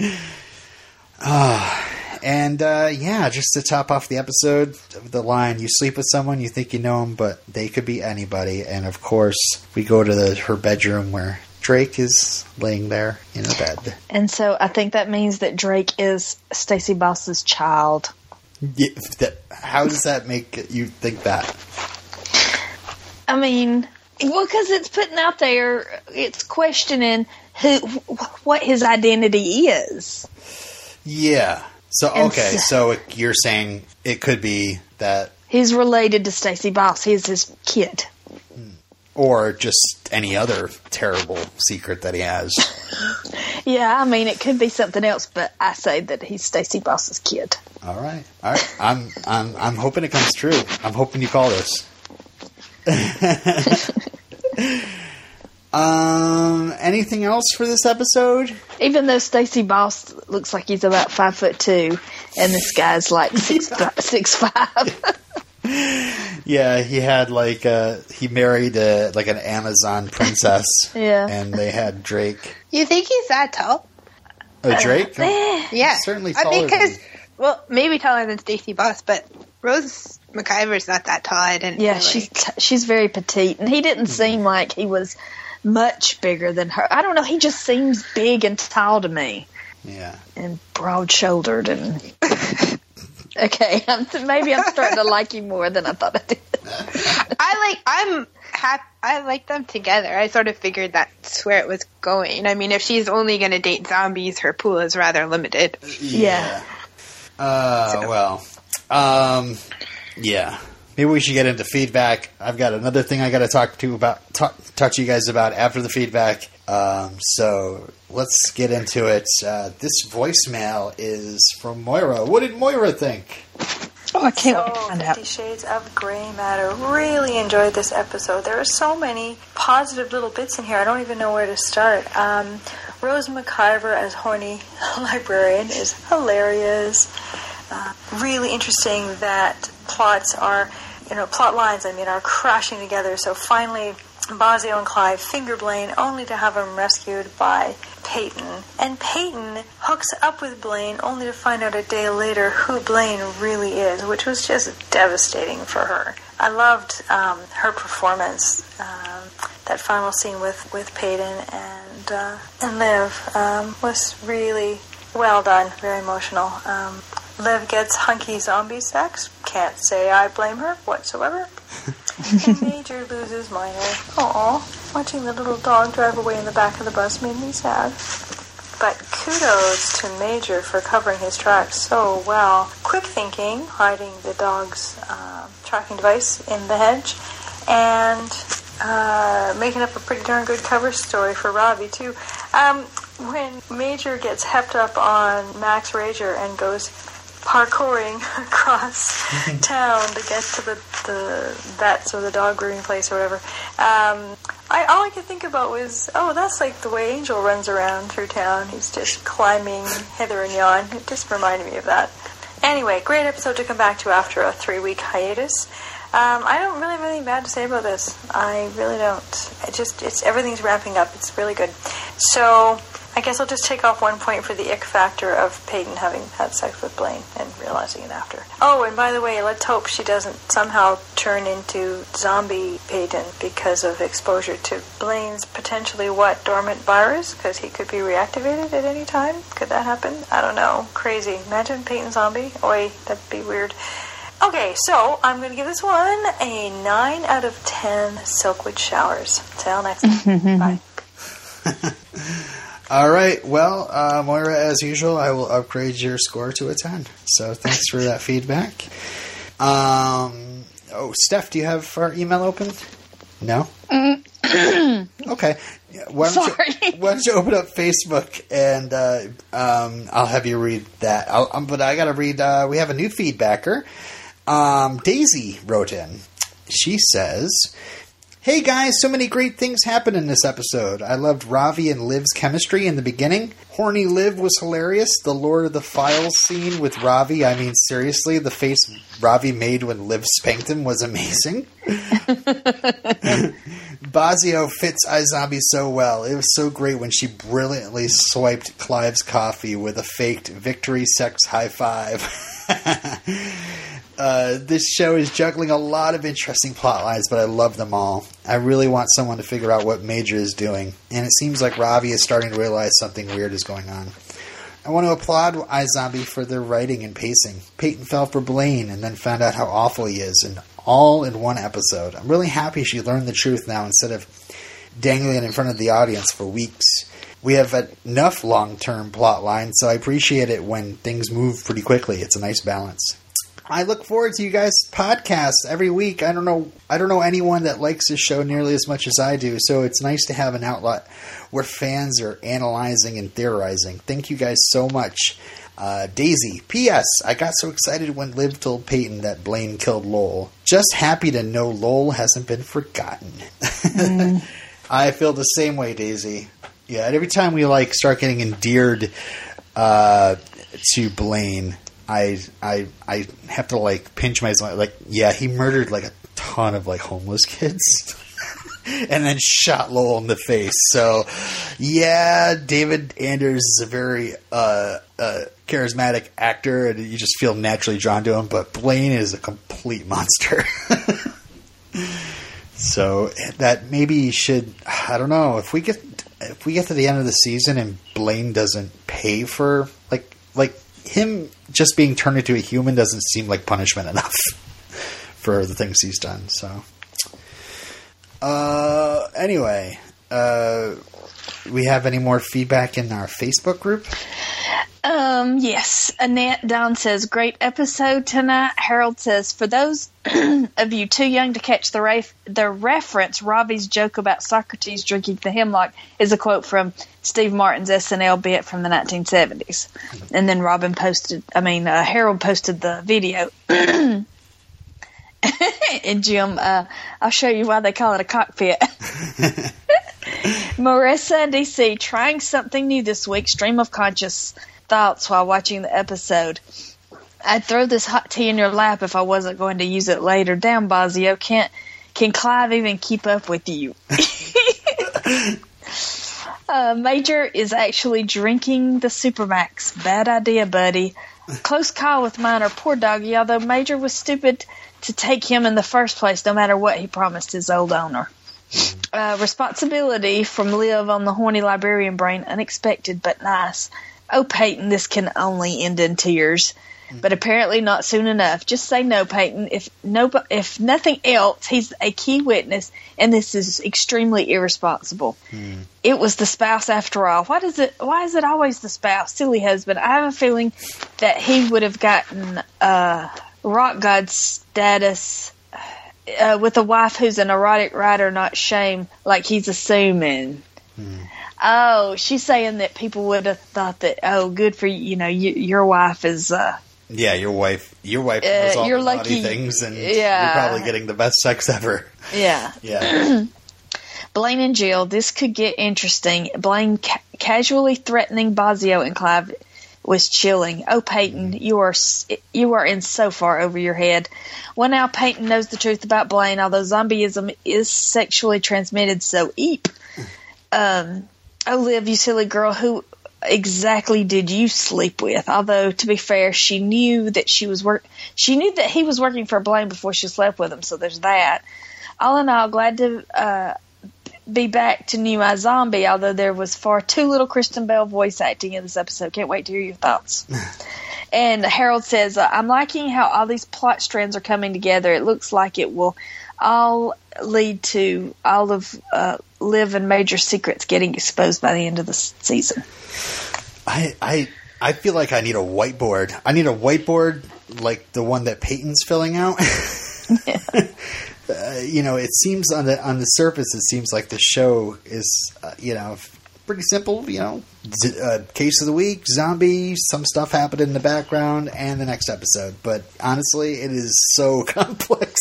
[SPEAKER 1] Ah, and uh, yeah, just to top off the episode, the line: "You sleep with someone, you think you know them, but they could be anybody." And of course, we go to the, her bedroom where Drake is laying there in a bed.
[SPEAKER 2] And so I think that means that Drake is Stacey Boss's child.
[SPEAKER 1] Yeah, that, how does that make you think that?
[SPEAKER 2] I mean, well, because it's putting out there, it's questioning who, what his identity is.
[SPEAKER 1] Yeah. So okay,
[SPEAKER 2] s-
[SPEAKER 1] so you're saying it could be that,
[SPEAKER 2] He's related to Stacey Boss. He's his kid. Hmm.
[SPEAKER 1] or just any other terrible secret that he has.
[SPEAKER 2] Yeah, I mean, it could be something else, but I say that he's Stacey Boss's kid.
[SPEAKER 1] All right, all right. I'm I'm I'm hoping it comes true. I'm hoping you call this. um, anything else for this episode?
[SPEAKER 2] Even though Stacey Boss looks like he's about five foot two, and this guy's like six fi- six five.
[SPEAKER 1] Yeah, he had like uh he married uh like an Amazon princess.
[SPEAKER 2] Yeah.
[SPEAKER 1] and they had Drake.
[SPEAKER 3] You think he's that tall?
[SPEAKER 1] Oh, Drake.
[SPEAKER 3] Yeah,
[SPEAKER 1] certainly
[SPEAKER 3] I
[SPEAKER 1] taller
[SPEAKER 3] mean, because well, maybe taller than Stacey Boss, but Rose McIver's not that tall. I didn't.
[SPEAKER 2] Yeah,
[SPEAKER 3] really-
[SPEAKER 2] she's she's very petite, and he didn't seem like he was much bigger than her. I don't know. He just seems big and tall to me,
[SPEAKER 1] yeah.
[SPEAKER 2] and broad shouldered, and okay. I'm, maybe I'm starting to like you more than I thought I did.
[SPEAKER 3] I like. I'm happy. I like them together. I sort of figured that's where it was going. I mean, if she's only going to date zombies, her pool is rather limited.
[SPEAKER 2] Yeah.
[SPEAKER 1] Uh, well, um, yeah. Maybe we should get into feedback. I've got another thing I got to talk to about, talk, talk to you guys about after the feedback. Um, so let's get into it. Uh, this voicemail is from Moira. What did Moira think?
[SPEAKER 2] Oh, I can't
[SPEAKER 5] So,
[SPEAKER 2] find
[SPEAKER 5] Fifty
[SPEAKER 2] out.
[SPEAKER 5] Shades of Grey Matter. Really enjoyed this episode. There are so many positive little bits in here. I don't even know where to start. Um, Rose McIver as horny librarian is hilarious. Uh, really interesting that plots are, you know, plot lines. I mean, are crashing together. So finally, Bozzio and Clive finger Blaine, only to have him rescued by Peyton. And Peyton hooks up with Blaine, only to find out a day later who Blaine really is, which was just devastating for her. I loved um, her performance. Um, that final scene with with Peyton and uh, and Liv um, was really well done, very emotional. Um, Liv gets hunky zombie sex. Can't say I blame her whatsoever. and Major loses Minor. Aw, watching the little dog drive away in the back of the bus made me sad. But kudos to Major for covering his tracks so well. Quick thinking, hiding the dog's uh, tracking device in the hedge, and uh, making up a pretty darn good cover story for Ravi too. Um, when Major gets hepped up on Max Rager and goes parkouring across town to get to the, the vets or the dog grooming place or whatever. Um, I all I could think about was, oh, that's like the way Angel runs around through town. He's just climbing hither and yon. It just reminded me of that. Anyway, great episode to come back to after a three week hiatus. Um, I don't really have anything bad to say about this. I really don't. It just it's everything's wrapping up. It's really good. So I guess I'll just take off one point for the ick factor of Peyton having had sex with Blaine and realizing it after. Oh, and by the way, let's hope she doesn't somehow turn into zombie Peyton because of exposure to Blaine's potentially what dormant virus because he could be reactivated at any time. Could that happen? I don't know. Crazy. Imagine Peyton zombie. Oi, that'd be weird. Okay, so I'm going to give this one a 9 out of 10 Silkwood showers. Till next time. Bye.
[SPEAKER 1] All right. Well, uh, Moira, as usual, I will upgrade your score to a 10. So thanks for that feedback. Um, oh, Steph, do you have our email open? No? okay. Why don't,
[SPEAKER 2] Sorry.
[SPEAKER 1] You, why don't you open up Facebook and uh, um, I'll have you read that. I'll, um, but I got to read, uh, we have a new feedbacker. Um, Daisy wrote in. She says, Hey guys, so many great things happened in this episode. I loved Ravi and Liv's chemistry in the beginning. Horny Liv was hilarious. The Lord of the Files scene with Ravi, I mean, seriously, the face Ravi made when Liv spanked him was amazing. Bozzio fits iZombie so well. It was so great when she brilliantly swiped Clive's coffee with a faked victory sex high five. Uh, this show is juggling a lot of interesting plot lines, but I love them all. I really want someone to figure out what Major is doing, and it seems like Ravi is starting to realize something weird is going on. I want to applaud iZombie for their writing and pacing. Peyton fell for Blaine and then found out how awful he is, and all in one episode. I'm really happy she learned the truth now instead of dangling it in front of the audience for weeks. We have enough long term plot lines, so I appreciate it when things move pretty quickly. It's a nice balance. I look forward to you guys' podcasts every week. I don't know I don't know anyone that likes this show nearly as much as I do, so it's nice to have an outlet where fans are analyzing and theorizing. Thank you guys so much. Uh, Daisy, P.S. I got so excited when Liv told Peyton that Blaine killed Lowell. Just happy to know Lowell hasn't been forgotten. Mm. I feel the same way, Daisy. Yeah, every time we like start getting endeared uh, to Blaine, I I I have to like pinch myself. Like, yeah, he murdered like a ton of like homeless kids. and then shot Lowell in the face. So, yeah, David Anders is a very uh, uh, charismatic actor, and you just feel naturally drawn to him. But Blaine is a complete monster. so that maybe should I don't know if we get if we get to the end of the season and Blaine doesn't pay for like like him just being turned into a human doesn't seem like punishment enough for the things he's done. So uh, anyway, uh, we have any more feedback in our Facebook group?
[SPEAKER 2] Um, yes. Annette Don says, great episode tonight. Harold says, for those of you too young to catch the, ref- the reference, Ravi's joke about Socrates drinking the hemlock is a quote from Steve Martin's SNL bit from the 1970s. And then Robin posted, I mean, uh, Harold posted the video. and Jim, uh, I'll show you why they call it a cockpit. Marissa and DC trying something new this week. Stream of conscious thoughts while watching the episode. I'd throw this hot tea in your lap if I wasn't going to use it later. Down, Bozzio. Can't can Clive even keep up with you? uh, Major is actually drinking the Supermax. Bad idea, buddy. Close call with Minor. Poor doggy. Although Major was stupid to take him in the first place, no matter what he promised his old owner. Uh, responsibility from Liv on the horny librarian brain, unexpected but nice. Oh, Peyton, this can only end in tears. But apparently not soon enough. Just say no, Peyton. If no, if nothing else, he's a key witness, and this is extremely irresponsible. Hmm. It was the spouse after all. Why does it? Why is it always the spouse? Silly husband. I have a feeling that he would have gotten uh, rock god status uh, with a wife who's an erotic writer, not shame, like he's assuming. Hmm. Oh, she's saying that people would have thought that. Oh, good for you. You know, you, your wife is. Uh,
[SPEAKER 1] yeah, your wife. Your wife knows uh, all you're lucky, things, and yeah. you're probably getting the best sex ever.
[SPEAKER 2] Yeah.
[SPEAKER 1] yeah.
[SPEAKER 2] Blaine and Jill. This could get interesting. Blaine ca- casually threatening Bozzio and Clive was chilling. Oh, Peyton, you are you are in so far over your head. Well, now Peyton knows the truth about Blaine, although zombieism is sexually transmitted. So, eep. Um, oh, Liv, you silly girl, who exactly did you sleep with? Although, to be fair, she knew that she was work. She knew that he was working for Blaine before she slept with him. So there's that. All in all, glad to uh, be back to New iZombie, although there was far too little Kristen Bell voice acting in this episode. Can't wait to hear your thoughts. and Harold says, uh, I'm liking how all these plot strands are coming together. It looks like it will all lead to all of uh, Liv and Major secrets getting exposed by the end of the season.
[SPEAKER 1] I, I, I feel like I need a whiteboard. I need a whiteboard like the one that Peyton's filling out. uh, you know, it seems on the on the surface, it seems like the show is, uh, you know, pretty simple. You know, Z- uh, case of the week, zombie, some stuff happened in the background, and the next episode. But honestly, it is so complex.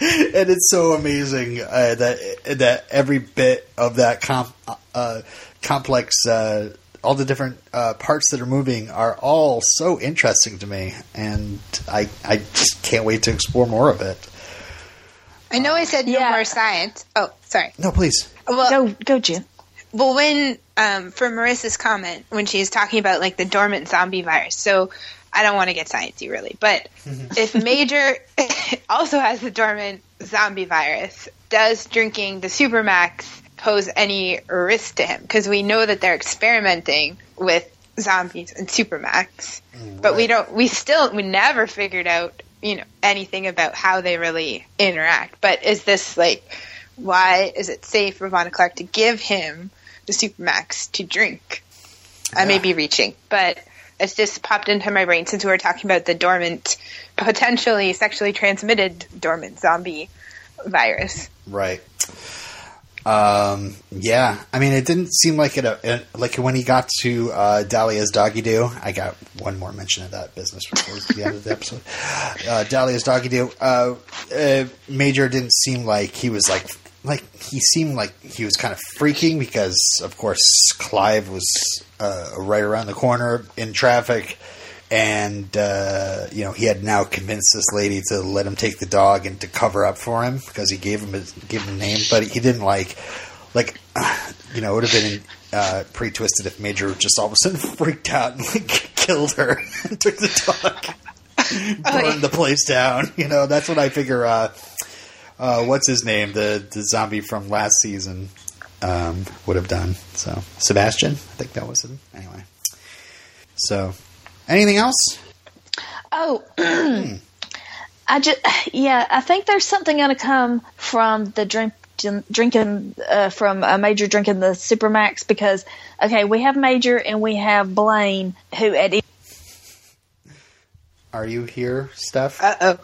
[SPEAKER 1] and it's so amazing uh, that that every bit of that comp, uh, complex, uh, all the different parts that are moving are all so interesting to me, and I I just can't wait to explore more of it.
[SPEAKER 3] I know I said no yeah. more science. Oh, sorry.
[SPEAKER 1] No, please.
[SPEAKER 2] Well, go, go, Jenn.
[SPEAKER 3] Well, when um, for Marissa's comment when she was talking about like the dormant zombie virus, so I don't want to get sciencey really, but if Major also has the dormant zombie virus, does drinking the Supermax pose any risk to him? Because we know that they're experimenting with zombies and Supermax, right. but we don't. We still we never figured out you know anything about how they really interact. But is this like why is it safe for Ravonna Clark to give him the Supermax to drink? I may be reaching, but it's just popped into my brain since we were talking about the dormant, potentially sexually transmitted dormant zombie virus.
[SPEAKER 1] Right. Um, yeah, I mean, it didn't seem like it, uh, like when he got to uh, Dahlia's doggy do. I got one more mention of that business before the end of the episode. Uh, Dahlia's doggy do. Uh, uh, Major didn't seem like he was like like he seemed like he was kind of freaking because, of course, Clive was uh, right around the corner in traffic and uh, you know he had now convinced this lady to let him take the dog and to cover up for him because he gave him his gave him a name, but he didn't like like you know it would have been uh, pretty twisted if Major just all of a sudden freaked out and like killed her and took the dog, burned
[SPEAKER 3] Oh, yeah.
[SPEAKER 1] the place down. You know that's what I figure. Uh, uh, what's his name? The the zombie from last season um, would have done. So Sebastian, I think that was him. Anyway, so anything else?
[SPEAKER 2] Oh, I just yeah, I think there's something going to come from the drink drinking uh, from a major drinking the supermax because okay, we have major and we have Blaine who at e-
[SPEAKER 1] Are you here, Steph?
[SPEAKER 3] Uh oh.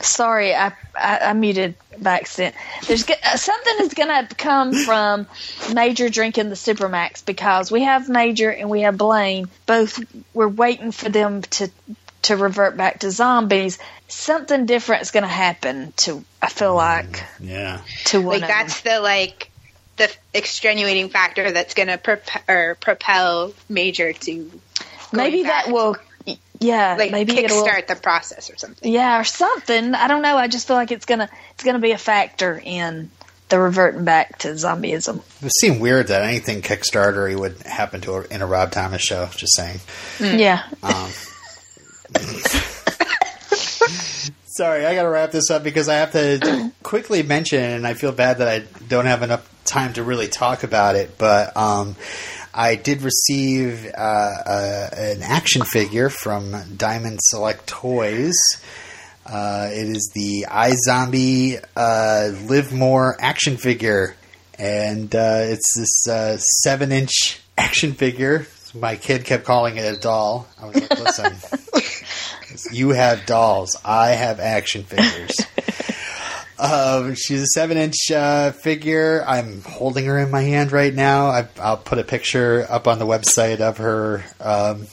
[SPEAKER 2] Sorry I, I I muted by accident. There's go- uh, something is going to come from Major drinking the Supermax because we have Major and we have Blaine. Both we're waiting for them to to revert back to zombies. Something different is going to happen to. I feel like
[SPEAKER 1] yeah.
[SPEAKER 2] to one
[SPEAKER 3] Like
[SPEAKER 2] of
[SPEAKER 3] that's the like the extenuating factor that's going to prop- or propel Major to
[SPEAKER 2] maybe
[SPEAKER 3] back.
[SPEAKER 2] that will. Yeah,
[SPEAKER 3] like
[SPEAKER 2] maybe it'll.
[SPEAKER 3] kickstart the process or something.
[SPEAKER 2] Yeah, or something. I don't know. I just feel like it's gonna it's gonna be a factor in the reverting back to zombieism.
[SPEAKER 1] It would seem weird that anything Kickstartery would happen to a, in a Rob Thomas show. Just saying.
[SPEAKER 2] Yeah.
[SPEAKER 1] Um, sorry, I got to wrap this up because I have to quickly mention, and I feel bad that I don't have enough time to really talk about it, but um, I did receive uh, uh, an action figure from Diamond Select Toys. Uh, it is the iZombie uh, Liv Moore action figure, and uh, it's this uh, seven inch action figure. My kid kept calling it a doll. I was like, listen, you have dolls, I have action figures. Um, she's a seven inch uh, figure. I'm holding her in my hand right now. I, I'll put a picture up on the website of her. Um,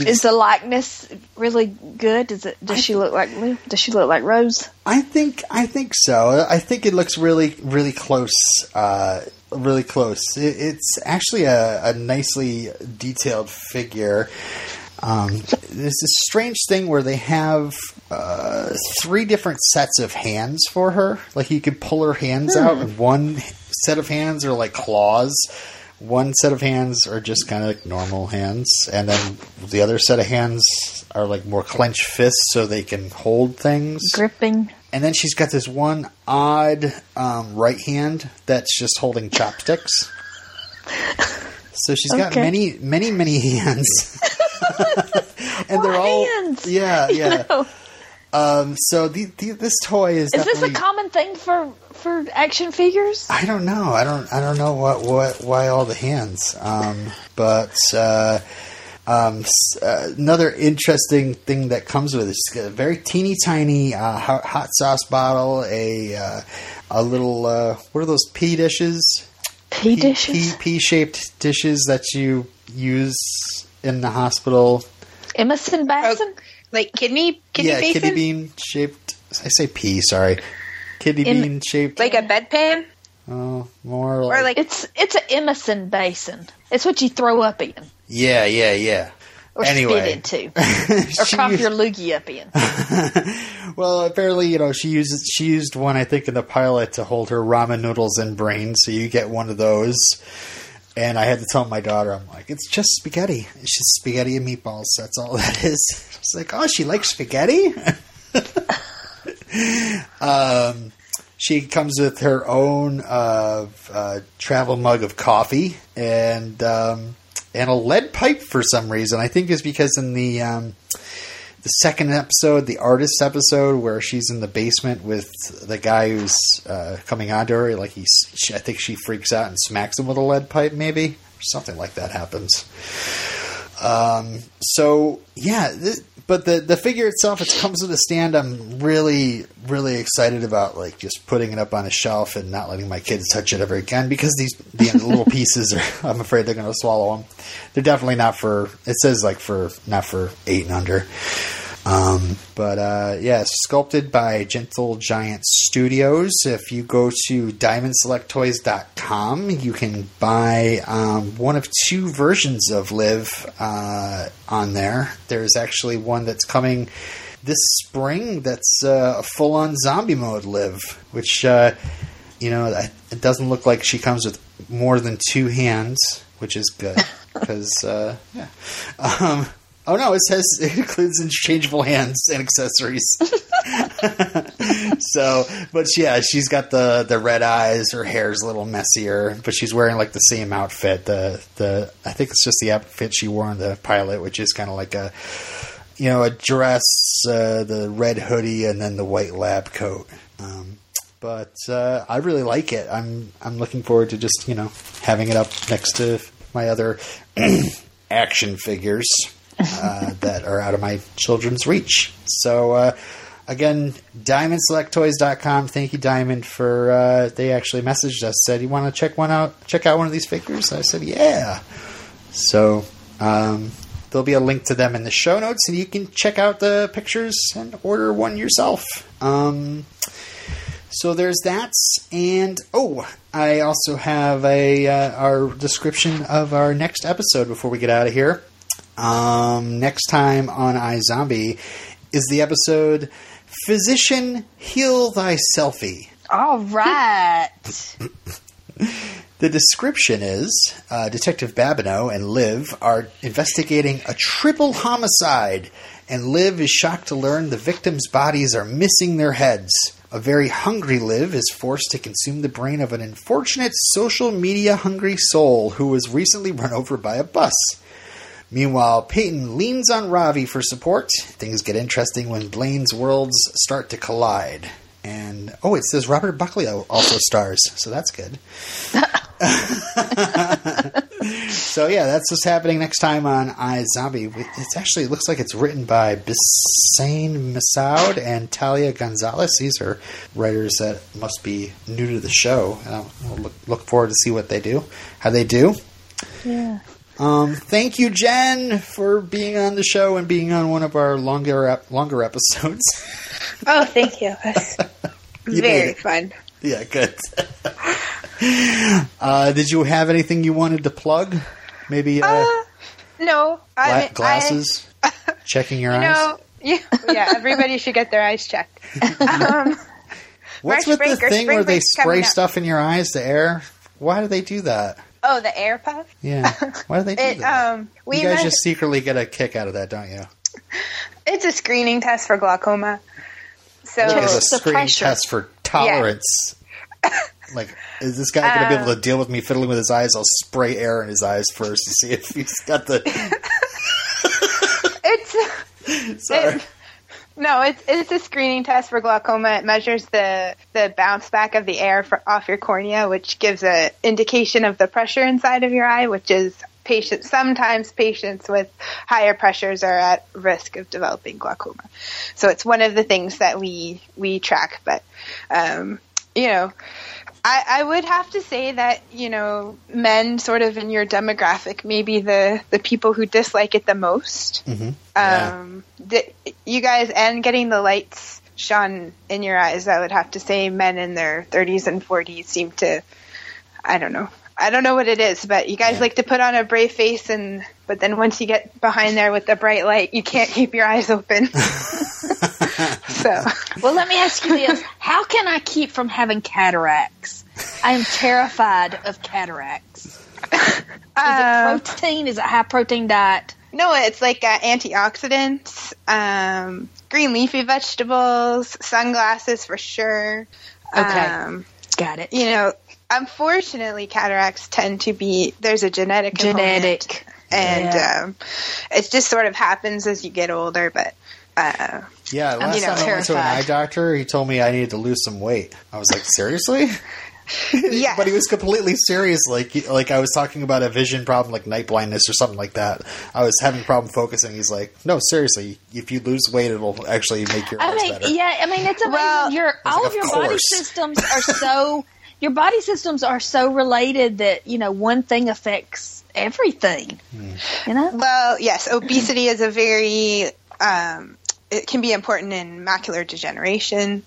[SPEAKER 2] Is the likeness really good? Does it? Does she look like? Lou? Does she look like Rose?
[SPEAKER 1] I think I think so. I think it looks really really close. Uh, really close. It, it's actually a, a nicely detailed figure. Um, there's this strange thing where they have uh, three different sets of hands for her. Like you could pull her hands out, and one set of hands are like claws. One set of hands are just kind of like normal hands, and then the other set of hands are like more clenched fists, so they can hold things.
[SPEAKER 2] Gripping.
[SPEAKER 1] And then she's got this one odd um, right hand that's just holding chopsticks. So she's got many, many, many hands, and they're all
[SPEAKER 2] hands?
[SPEAKER 1] yeah, yeah.
[SPEAKER 2] No.
[SPEAKER 1] Um, so the, the, this toy is
[SPEAKER 2] Is this a common thing for for action figures?
[SPEAKER 1] I don't know. I don't. I don't know what what why all the hands. Um, but uh, um, uh, another interesting thing that comes with it is a very teeny tiny uh, hot, hot sauce bottle. A uh, a little uh, what are those pea dishes?
[SPEAKER 2] Pea dishes.
[SPEAKER 1] Pea shaped dishes that you use in the hospital.
[SPEAKER 2] emesis oh, basin.
[SPEAKER 3] Like kidney kidney
[SPEAKER 1] yeah,
[SPEAKER 3] basin?
[SPEAKER 1] kidney bean shaped. I say pea. Sorry, kidney
[SPEAKER 2] In-
[SPEAKER 1] bean shaped.
[SPEAKER 3] like a bedpan?
[SPEAKER 1] oh, more
[SPEAKER 3] Or
[SPEAKER 1] like
[SPEAKER 3] like
[SPEAKER 2] It's it's an emesis basin. It's what you throw up in
[SPEAKER 1] yeah, yeah, yeah.
[SPEAKER 2] or
[SPEAKER 1] Anyway.
[SPEAKER 2] spit into or
[SPEAKER 1] She
[SPEAKER 2] prop
[SPEAKER 1] used-
[SPEAKER 2] your loogie up in.
[SPEAKER 1] well, apparently, you know, she uses she used one I think in the pilot to hold her ramen noodles and brains. So you get one of those, and I had to tell my daughter, I'm like, it's just spaghetti. It's just spaghetti and meatballs. That's all that is. She's like, oh, she likes spaghetti. um, she comes with her own uh, uh, travel mug of coffee and um, and a lead pipe for some reason. I think is because in the um, the second episode, the artist episode, where she's in the basement with the guy who's uh, coming onto her. Like he's, she, I think she freaks out and smacks him with a lead pipe, maybe something like that happens. Um, so yeah, th- but the the figure itself, it comes with a stand. I'm really really excited about like just putting it up on a shelf and not letting my kids touch it ever again because these the little pieces are. I'm afraid they're going to swallow them. They're definitely not for. It says like for not for eight and under. Um, but uh, yeah, sculpted by Gentle Giant Studios. If you go to diamondselecttoys.com, you can buy um, one of two versions of Liv uh, on there. There's actually one that's coming this spring that's uh, a full on zombie mode Liv, which, uh, you know, it doesn't look like she comes with more than two hands, which is good. Because, uh, yeah. Um, Oh no, it says it includes interchangeable hands and accessories. so, but yeah, she's got the the red eyes. Her hair's a little messier, but she's wearing like the same outfit. The the I think it's just the outfit she wore in the pilot, which is kind of like a you know a dress, uh, the red hoodie, and then the white lab coat. Um, but uh, I really like it. I'm I'm looking forward to just you know having it up next to my other action figures uh, that are out of my children's reach. So, uh, again, diamondselecttoys.com. Thank you, Diamond, for uh, they actually messaged us said you want to check one out, check out one of these figures. I said yeah. So um, there'll be a link to them in the show notes, and you can check out the pictures and order one yourself. Um, so there's that, and oh, I also have a uh, our description of our next episode before we get out of here. Um, next time on iZombie is the episode Physician Heal Thy Selfie.
[SPEAKER 2] All right.
[SPEAKER 1] the description is uh, Detective Babineaux and Liv are investigating a triple homicide, and Liv is shocked to learn the victims' bodies are missing their heads. A very hungry Liv is forced to consume the brain of an unfortunate social media hungry soul who was recently run over by a bus. Meanwhile, Peyton leans on Ravi for support. Things get interesting when Blaine's worlds start to collide. And oh, it says Robert Buckley also stars, so that's good. so yeah, that's what's happening next time on I Zombie. It's actually it looks like it's written by Bisanne Masoud and Talia Gonzalez. These are writers that must be new to the show. I'll look, look forward to see what they do, how they do.
[SPEAKER 2] Yeah.
[SPEAKER 1] Um, thank you, Jenn, for being on the show and being on one of our longer ep- longer episodes.
[SPEAKER 3] oh, thank you. Very fun.
[SPEAKER 1] Yeah, good. uh, did you have anything you wanted to plug? Maybe uh,
[SPEAKER 3] uh no.
[SPEAKER 1] I, glasses. I, checking your
[SPEAKER 3] you
[SPEAKER 1] eyes.
[SPEAKER 3] Know, yeah, yeah. Everybody should get their eyes checked. Um,
[SPEAKER 1] What's with the thing where they spray stuff in your eyes? The air. Why do they do that?
[SPEAKER 3] Oh, the air puff.
[SPEAKER 1] Yeah. Why do they do
[SPEAKER 3] it,
[SPEAKER 1] that?
[SPEAKER 3] Um, we
[SPEAKER 1] you guys
[SPEAKER 3] met-
[SPEAKER 1] just secretly get a kick out of that, don't you?
[SPEAKER 3] It's a screening test for glaucoma. So
[SPEAKER 1] it's a
[SPEAKER 2] the
[SPEAKER 1] screening
[SPEAKER 2] pressure.
[SPEAKER 1] test for tolerance. like, is this guy going to be able to deal with me fiddling with his eyes? I'll spray air in his eyes first to see if he's got the.
[SPEAKER 3] it's
[SPEAKER 1] Sorry.
[SPEAKER 3] It- no, it's it's a screening test for glaucoma. It measures the the bounce back of the air for, off your cornea, which gives a indication of the pressure inside of your eye, which is patients. Sometimes patients with higher pressures are at risk of developing glaucoma. So it's one of the things that we we track. But um, you know, I, I would have to say that you know men sort of in your demographic maybe the the people who dislike it the most
[SPEAKER 1] Mm-hmm. Yeah.
[SPEAKER 3] um the, you guys and getting the lights shone in your eyes i would have to say men in their 30s and 40s seem to i don't know i don't know what it is but you guys
[SPEAKER 1] Yeah.
[SPEAKER 3] like to put on a brave face and but then once you get behind there with the bright light you can't keep your eyes open so
[SPEAKER 2] Well, let me ask you this: How can I keep from having cataracts? I am terrified of cataracts. Is
[SPEAKER 3] um,
[SPEAKER 2] it protein? Is it high protein diet?
[SPEAKER 3] No, it's like uh, antioxidants, um, green leafy vegetables, sunglasses for sure.
[SPEAKER 2] Okay.
[SPEAKER 3] Um,
[SPEAKER 2] Got it.
[SPEAKER 3] you know, unfortunately, cataracts tend to be there's a genetic component,
[SPEAKER 2] Genetic.
[SPEAKER 3] and
[SPEAKER 2] Yeah.
[SPEAKER 3] um, it just sort of happens as you get older. But Uh,
[SPEAKER 1] Yeah, last
[SPEAKER 3] you know,
[SPEAKER 1] time I went to an eye doctor, he told me I needed to lose some weight. I was like, seriously?
[SPEAKER 3] yeah.
[SPEAKER 1] But he was completely serious. Like, like I was talking about a vision problem, like night blindness or something like that. I was having a problem focusing. He's like, no, seriously, if you lose weight, it'll actually make your
[SPEAKER 2] I
[SPEAKER 1] eyes
[SPEAKER 2] mean,
[SPEAKER 1] better.
[SPEAKER 2] yeah, I mean, it's amazing.
[SPEAKER 3] Well-
[SPEAKER 2] your all
[SPEAKER 1] like,
[SPEAKER 2] of your
[SPEAKER 1] of
[SPEAKER 2] body systems are so your body systems are so related that you know one thing affects everything. You know,
[SPEAKER 3] Well, yes, obesity is a very um, it can be important in macular degeneration.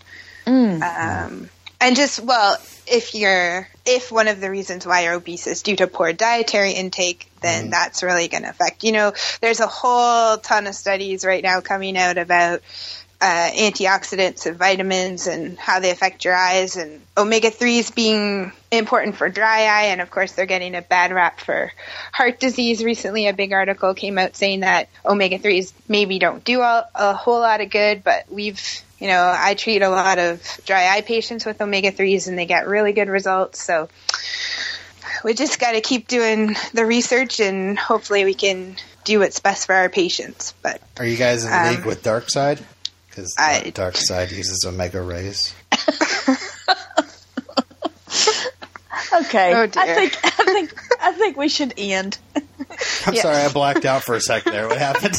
[SPEAKER 3] Um, and just well, if you're if one of the reasons why you're obese is due to poor dietary intake, then that's really going to affect. You know, there's a whole ton of studies right now coming out about uh, antioxidants and vitamins and how they affect your eyes. And omega 3s being important for dry eye. And of course they're getting a bad rap for heart disease. Recently a big article came out saying that omega 3s maybe don't do a, a whole lot of good but we've you know i treat a lot of dry eye patients with omega 3s and they get really good results. So we just got to keep doing the research and hopefully we can do what's best for our patients but
[SPEAKER 1] Are you guys in
[SPEAKER 3] Um,
[SPEAKER 1] league with Dark Side? Because
[SPEAKER 3] I-
[SPEAKER 1] Dark Side uses omega rays.
[SPEAKER 2] okay.
[SPEAKER 3] Oh, dear.
[SPEAKER 2] I think I think I think we should end.
[SPEAKER 1] I'm
[SPEAKER 3] Yeah.
[SPEAKER 1] sorry, I blacked out for a second there. What happened?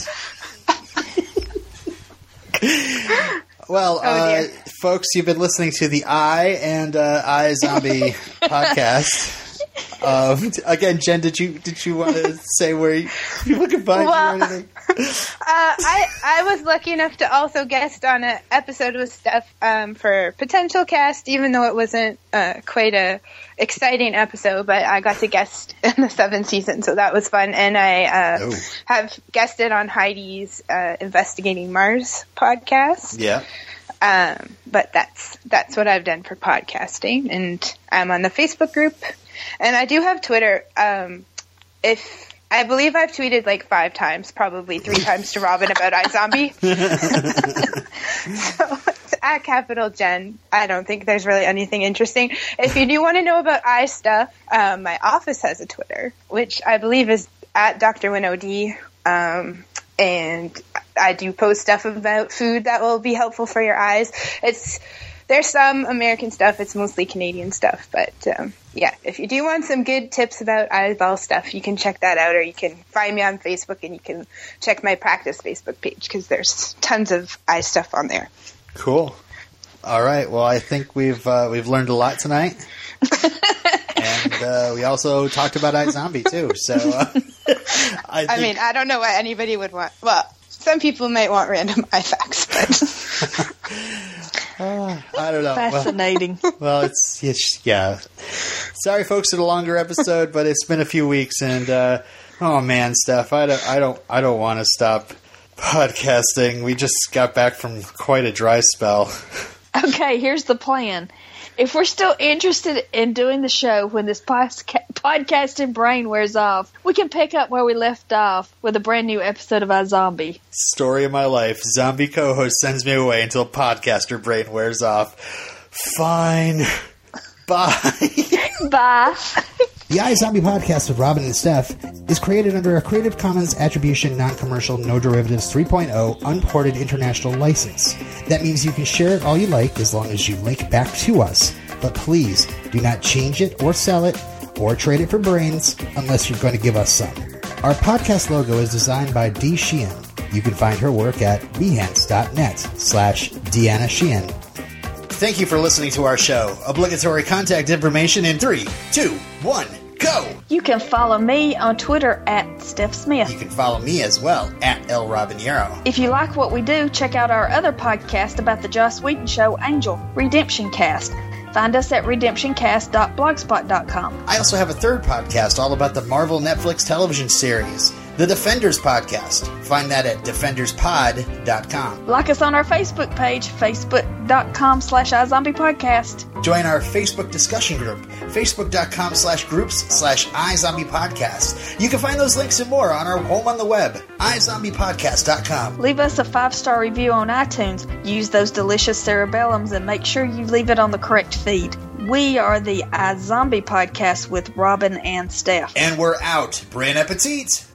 [SPEAKER 1] well,
[SPEAKER 3] Oh,
[SPEAKER 1] uh, folks, you've been listening to the I and uh, iZombie podcast. Um, again, Jenn, did you did you want to say where you, people can find
[SPEAKER 3] Well-
[SPEAKER 1] you or anything?
[SPEAKER 3] Uh, I I was lucky enough to also guest on an episode with Steph um, for potential cast, even though it wasn't uh, quite a exciting episode. But I got to guest in the seventh season, so that was fun. And I uh,
[SPEAKER 1] Oh.
[SPEAKER 3] have guested on Heidi's uh, Investigating Mars podcast.
[SPEAKER 1] Yeah.
[SPEAKER 3] Um, but that's that's what I've done for podcasting, and I'm on the Facebook group, and I do have Twitter. Um, if I believe I've tweeted like five times, probably three times to Robin about iZombie. so at capital Jen. I don't think there's really anything interesting. If you do want to know about eye stuff, um, my office has a Twitter, which I believe is at Dr. WinOD. Um, and I do post stuff about food that will be helpful for your eyes. It's there's some American stuff. It's mostly Canadian stuff, but um, yeah, if you do want some good tips about eyeball stuff, you can check that out, or you can find me on Facebook and you can check my practice Facebook page because there's tons of eye stuff on there.
[SPEAKER 1] Cool. All right. Well, I think we've uh, we've learned a lot tonight, and uh, we also talked about iZombie too. So uh, I,
[SPEAKER 3] I mean, I don't know what anybody would want. Well, some people might want random eye facts, but
[SPEAKER 1] I don't know. Well,
[SPEAKER 2] Fascinating.
[SPEAKER 1] well, it's, it's yeah. Sorry, folks, for the longer episode, but it's been a few weeks, and uh, oh man, Steph, I don't, I don't, I don't want to stop podcasting. We just got back from quite a dry spell.
[SPEAKER 2] okay, here's the plan. If we're still interested in doing the show when this posca- podcasting brain wears off, we can pick up where we left off with a brand new episode of iZombie.
[SPEAKER 1] Story of my life. Zombie co-host sends me away until podcaster brain wears off. Fine. Bye.
[SPEAKER 2] Bye.
[SPEAKER 6] The iZombie podcast with Robin and Steph is created under a Creative Commons Attribution Non-Commercial No Derivatives 3.0 Unported International License. That means you can share it all you like as long as you link back to us. But please do not change it or sell it or trade it for brains unless you're going to give us some. Our podcast logo is designed by Dee Sheehan. You can find her work at behance.net slash Deanna Sheehan.
[SPEAKER 1] Thank you for listening to our show. Obligatory contact information in three, two, one, go.
[SPEAKER 2] You can follow me on Twitter at Steph Smith.
[SPEAKER 1] You can follow me as well at El Robinero.
[SPEAKER 2] If you like what we do, check out our other podcast about the Joss Whedon show, Angel Redemption Cast. Find us at redemptioncast.blogspot.com.
[SPEAKER 1] I also have a third podcast all about the Marvel Netflix television series, the Defenders Podcast. Find that at defenderspod.com.
[SPEAKER 2] Like us on our Facebook page, facebook.com slash iZombiePodcast.
[SPEAKER 1] Join our Facebook discussion group, facebook.com slash groups slash iZombiePodcast. You can find those links and more on our home on the web, iZombiePodcast.com.
[SPEAKER 2] Leave us a five star review on iTunes. Use those delicious cerebellums and make sure you leave it on the correct feed. We are the iZombie Podcast with Robin and Steph.
[SPEAKER 1] And we're out. Bon appetit!